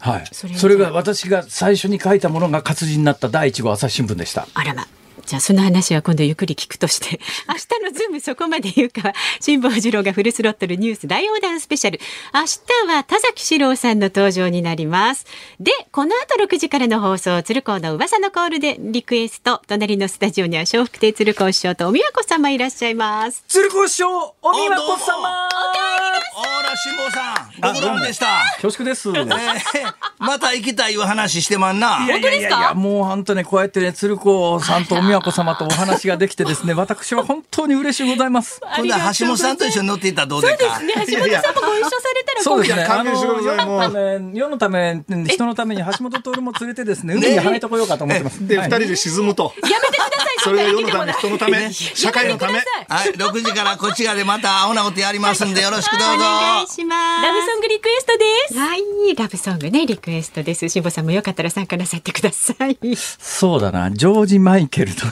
はい、それが私が最初に書いたものが活字になった第一号朝日新聞でした。あらま。じゃあその話は今度ゆっくり聞くとして 明日のズームそこまで言うか辛坊治郎がフルスロットルニュース大横断スペシャル。明日は田崎史郎さんの登場になります。でこの後6時からの放送鶴光の噂のコールでリクエスト隣のスタジオには笑福亭鶴光師匠とおみわこ様いらっしゃいます。鶴光師匠おみわこ様。おかえりなさいあら辛坊さんご苦労でした恐縮です、え。ー、また行きたいいう話してまんな。いやいやいやいやもう本当ねこうやってね鶴光さんとおみわこ様とお話ができてですね、私は本当に嬉しいございます。今度は橋本さんと一緒に乗っていったらどうですか。そうですね。橋本さんもご一緒されたらそうですね。あの世の世のため人のために橋本徹も連れてですね海に跳ねてこようかと思ってます。で二人で沈むと。やめてください。それが世のため人のため社会のため。はい六時からこっち側でまた青なことやりますんでよろしくどうぞ。お願いします。ラブソングリクエストです。はいラブソングねリクエストです。辛坊さんもよかったら参加なさってください。そうだなジョージマイケルと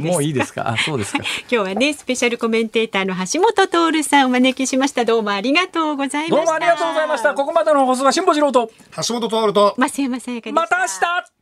もういいですか？あ、そうですか。今日はね、スペシャルコメンテーターの橋本徹さんをお招きしました。どうもありがとうございました。どうもありがとうございました。ここまでの放送は辛坊治郎と橋本徹と増山さやかまた明日